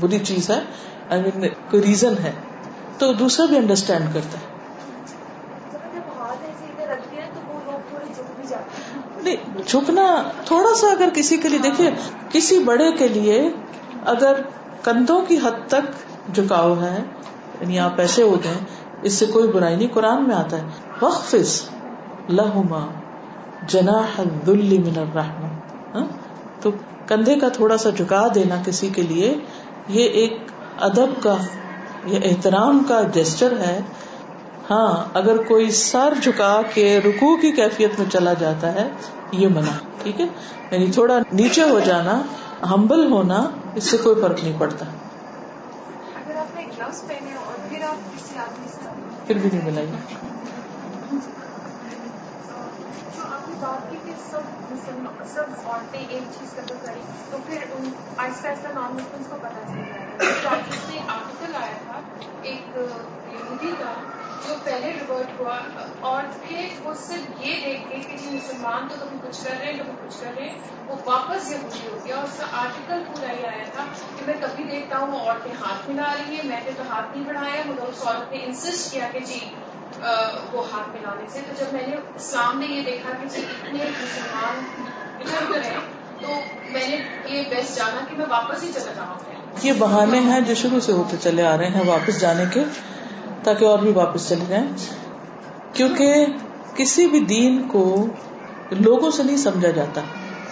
Speaker 1: بری چیز ہے کوئی ریزن ہے۔ تو دوسرا بھی انڈرسٹینڈ کرتا ہے۔ نہیں، جھکنا تھوڑا سا اگر کسی کے لیے دیکھیے، کسی بڑے کے لیے اگر کندھوں کی حد تک جھکاؤ ہے یعنی آپ ایسے ہو جائیں اس سے کوئی برائی نہیں، قرآن میں آتا ہے وقف لہما جنا من الرحم ہاں؟ تو کندھے کا تھوڑا سا جھکا دینا کسی کے لیے یہ ایک ادب کا یہ احترام کا جسچر ہے۔ ہاں اگر کوئی سر جھکا کے رکو کی کیفیت میں چلا جاتا ہے یہ منع ٹھیک ہے؟ یعنی تھوڑا نیچے ہو جانا ہمبل ہونا اس سے کوئی فرق نہیں پڑتا۔ پھر بھی نہیں ملائیں
Speaker 2: سب عورتیں ایک چیز قدر کریں تو پھر آہستہ آہستہ نان مسلم کو پتا چل جائے گا جس میں آرٹیکل آیا تھا، ایک یہودی کا جو پہلے ریورٹ ہوا اور پھر وہ صرف یہ دیکھ کے کہ جی مسلمان تو کبھی کچھ کر رہے ہیں، کبھی کچھ کر رہے ہیں، وہ واپس یہودی ہو گیا اور اس کا آرٹیکل پورا ہی آیا تھا کہ میں کبھی دیکھتا ہوں، وہ عورتیں ہاتھ ملا رہی ہیں، میں نے تو ہاتھ نہیں بڑھایا، مگر اس عورت نے انسسٹ کیا کہ جی وہ ہاتھ ملانے سے۔ تو جب میں نے اسلام نے یہ دیکھا کہ اتنے مسلمان تو میں نے یہ بیسٹ جانا کہ میں واپس ہی چلا جاؤں۔
Speaker 1: یہ بہانے ہیں جو شروع سے ہوتے چلے آ رہے ہیں، واپس جانے کے، تاکہ اور بھی واپس چلے جائیں۔ کیونکہ کسی بھی دین کو لوگوں سے نہیں سمجھا جاتا۔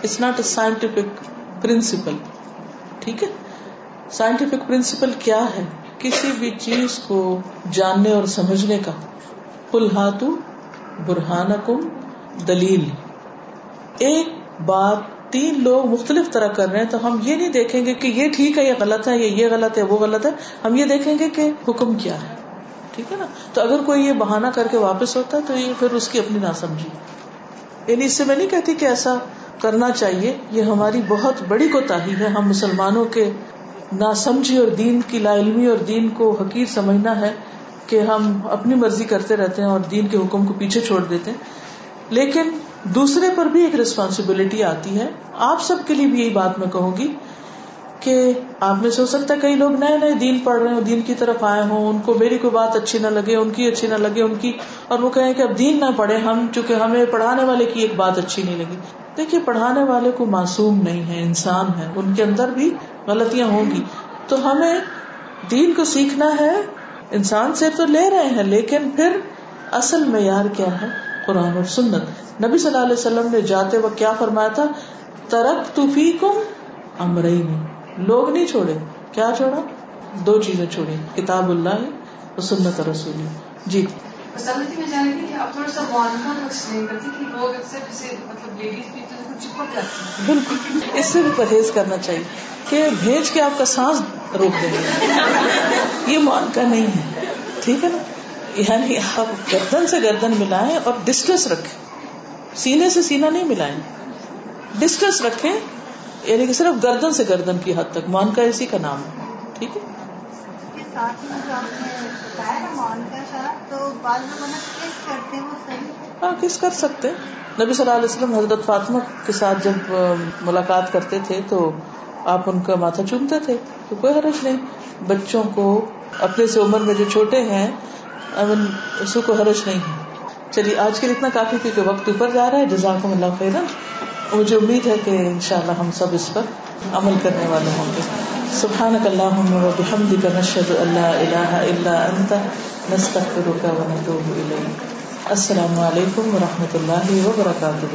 Speaker 1: It's not a scientific principle ٹھیک ہے؟ سائنٹیفک پرنسپل کیا ہے؟ کسی بھی چیز کو جاننے اور سمجھنے کا۔ ہاتو برہان کم دلیل۔ ایک بات تین لوگ مختلف طرح کر رہے ہیں تو ہم یہ نہیں دیکھیں گے کہ یہ ٹھیک ہے، یہ غلط ہے، یہ غلط ہے، وہ غلط ہے۔ ہم یہ دیکھیں گے کہ حکم کیا ہے۔ ٹھیک ہے نا؟ تو اگر کوئی یہ بہانا کر کے واپس ہوتا ہے تو یہ پھر اس کی اپنی نہ سمجھی یعنی اس سے میں نہیں کہتی کہ ایسا کرنا چاہیے، یہ ہماری بہت بڑی کوتا ہے۔ ہم مسلمانوں کے نہ سمجھی اور دین کی، لا علمی اور دین کو حقیر سمجھنا ہے۔ کہ ہم اپنی مرضی کرتے رہتے ہیں اور دین کے حکم کو پیچھے چھوڑ دیتے ہیں۔ لیکن دوسرے پر بھی ایک ریسپانسبلٹی آتی ہے۔ آپ سب کے لیے بھی یہی بات میں کہوں گی کہ آپ میں سے ہو سکتا ہے کئی لوگ نئے نئے دین پڑھ رہے ہوں، دین کی طرف آئے ہوں، ان کو میری کوئی بات اچھی نہ لگے، ان کی اچھی نہ لگے، ان کی۔ اور وہ کہیں کہ اب دین نہ پڑھے ہم، چونکہ ہمیں پڑھانے والے کی ایک بات اچھی نہیں لگی۔ دیکھیے، پڑھانے والے کو معصوم نہیں ہے، انسان ہے، ان کے اندر بھی غلطیاں ہوں گی۔ تو ہمیں دین کو سیکھنا ہے انسان سے تو لے رہے ہیں، لیکن پھر اصل معیار کیا ہے؟ قرآن اور سنت۔ نبی صلی اللہ علیہ وسلم نے جاتے وقت کیا فرمایا تھا؟ ترک توفی کم امرئی نے لوگ نہیں چھوڑے۔ کیا چھوڑا؟ دو چیزیں چھوڑی۔ کتاب اللہ اور سنت رسول۔ جی۔
Speaker 2: بالکل۔
Speaker 1: اس سے بھی پرہیز کرنا چاہیے کہ بھیج کے آپ کا سانس روک دیں۔ یہ مان کا نہیں ہے۔ ٹھیک ہے نا؟ یعنی آپ گردن سے گردن ملائیں اور ڈسٹینس رکھیں۔ سینے سے سینا نہیں ملائیں۔ ڈسٹینس رکھیں یعنی کہ صرف گردن سے گردن کی حد تک۔ مان کا اسی کا نام ہے۔ ٹھیک ہے؟ ہاں کس کر سکتے؟ نبی صلی اللہ علیہ وسلم حضرت فاطمہ کے ساتھ جب ملاقات کرتے تھے تو آپ ان کا ماتھا چومتے تھے، تو کوئی حرج نہیں۔ بچوں کو اپنے سے عمر میں جو چھوٹے ہیں، امن، اس کو حرج نہیں ہے۔ چلیے، آج کے اتنا کافی، کیونکہ وقت اوپر جا رہا ہے۔ جزاک اللہ خیرن مجھے امید ہے کہ انشاءاللہ ہم سب اس پر عمل کرنے والے ہوں گے۔ سبحانك اللهم وبحمدك نشهد ان لا اله الا انت نستغفرك ونتوب اليك السلام علیکم ورحمۃ اللہ وبرکاتہ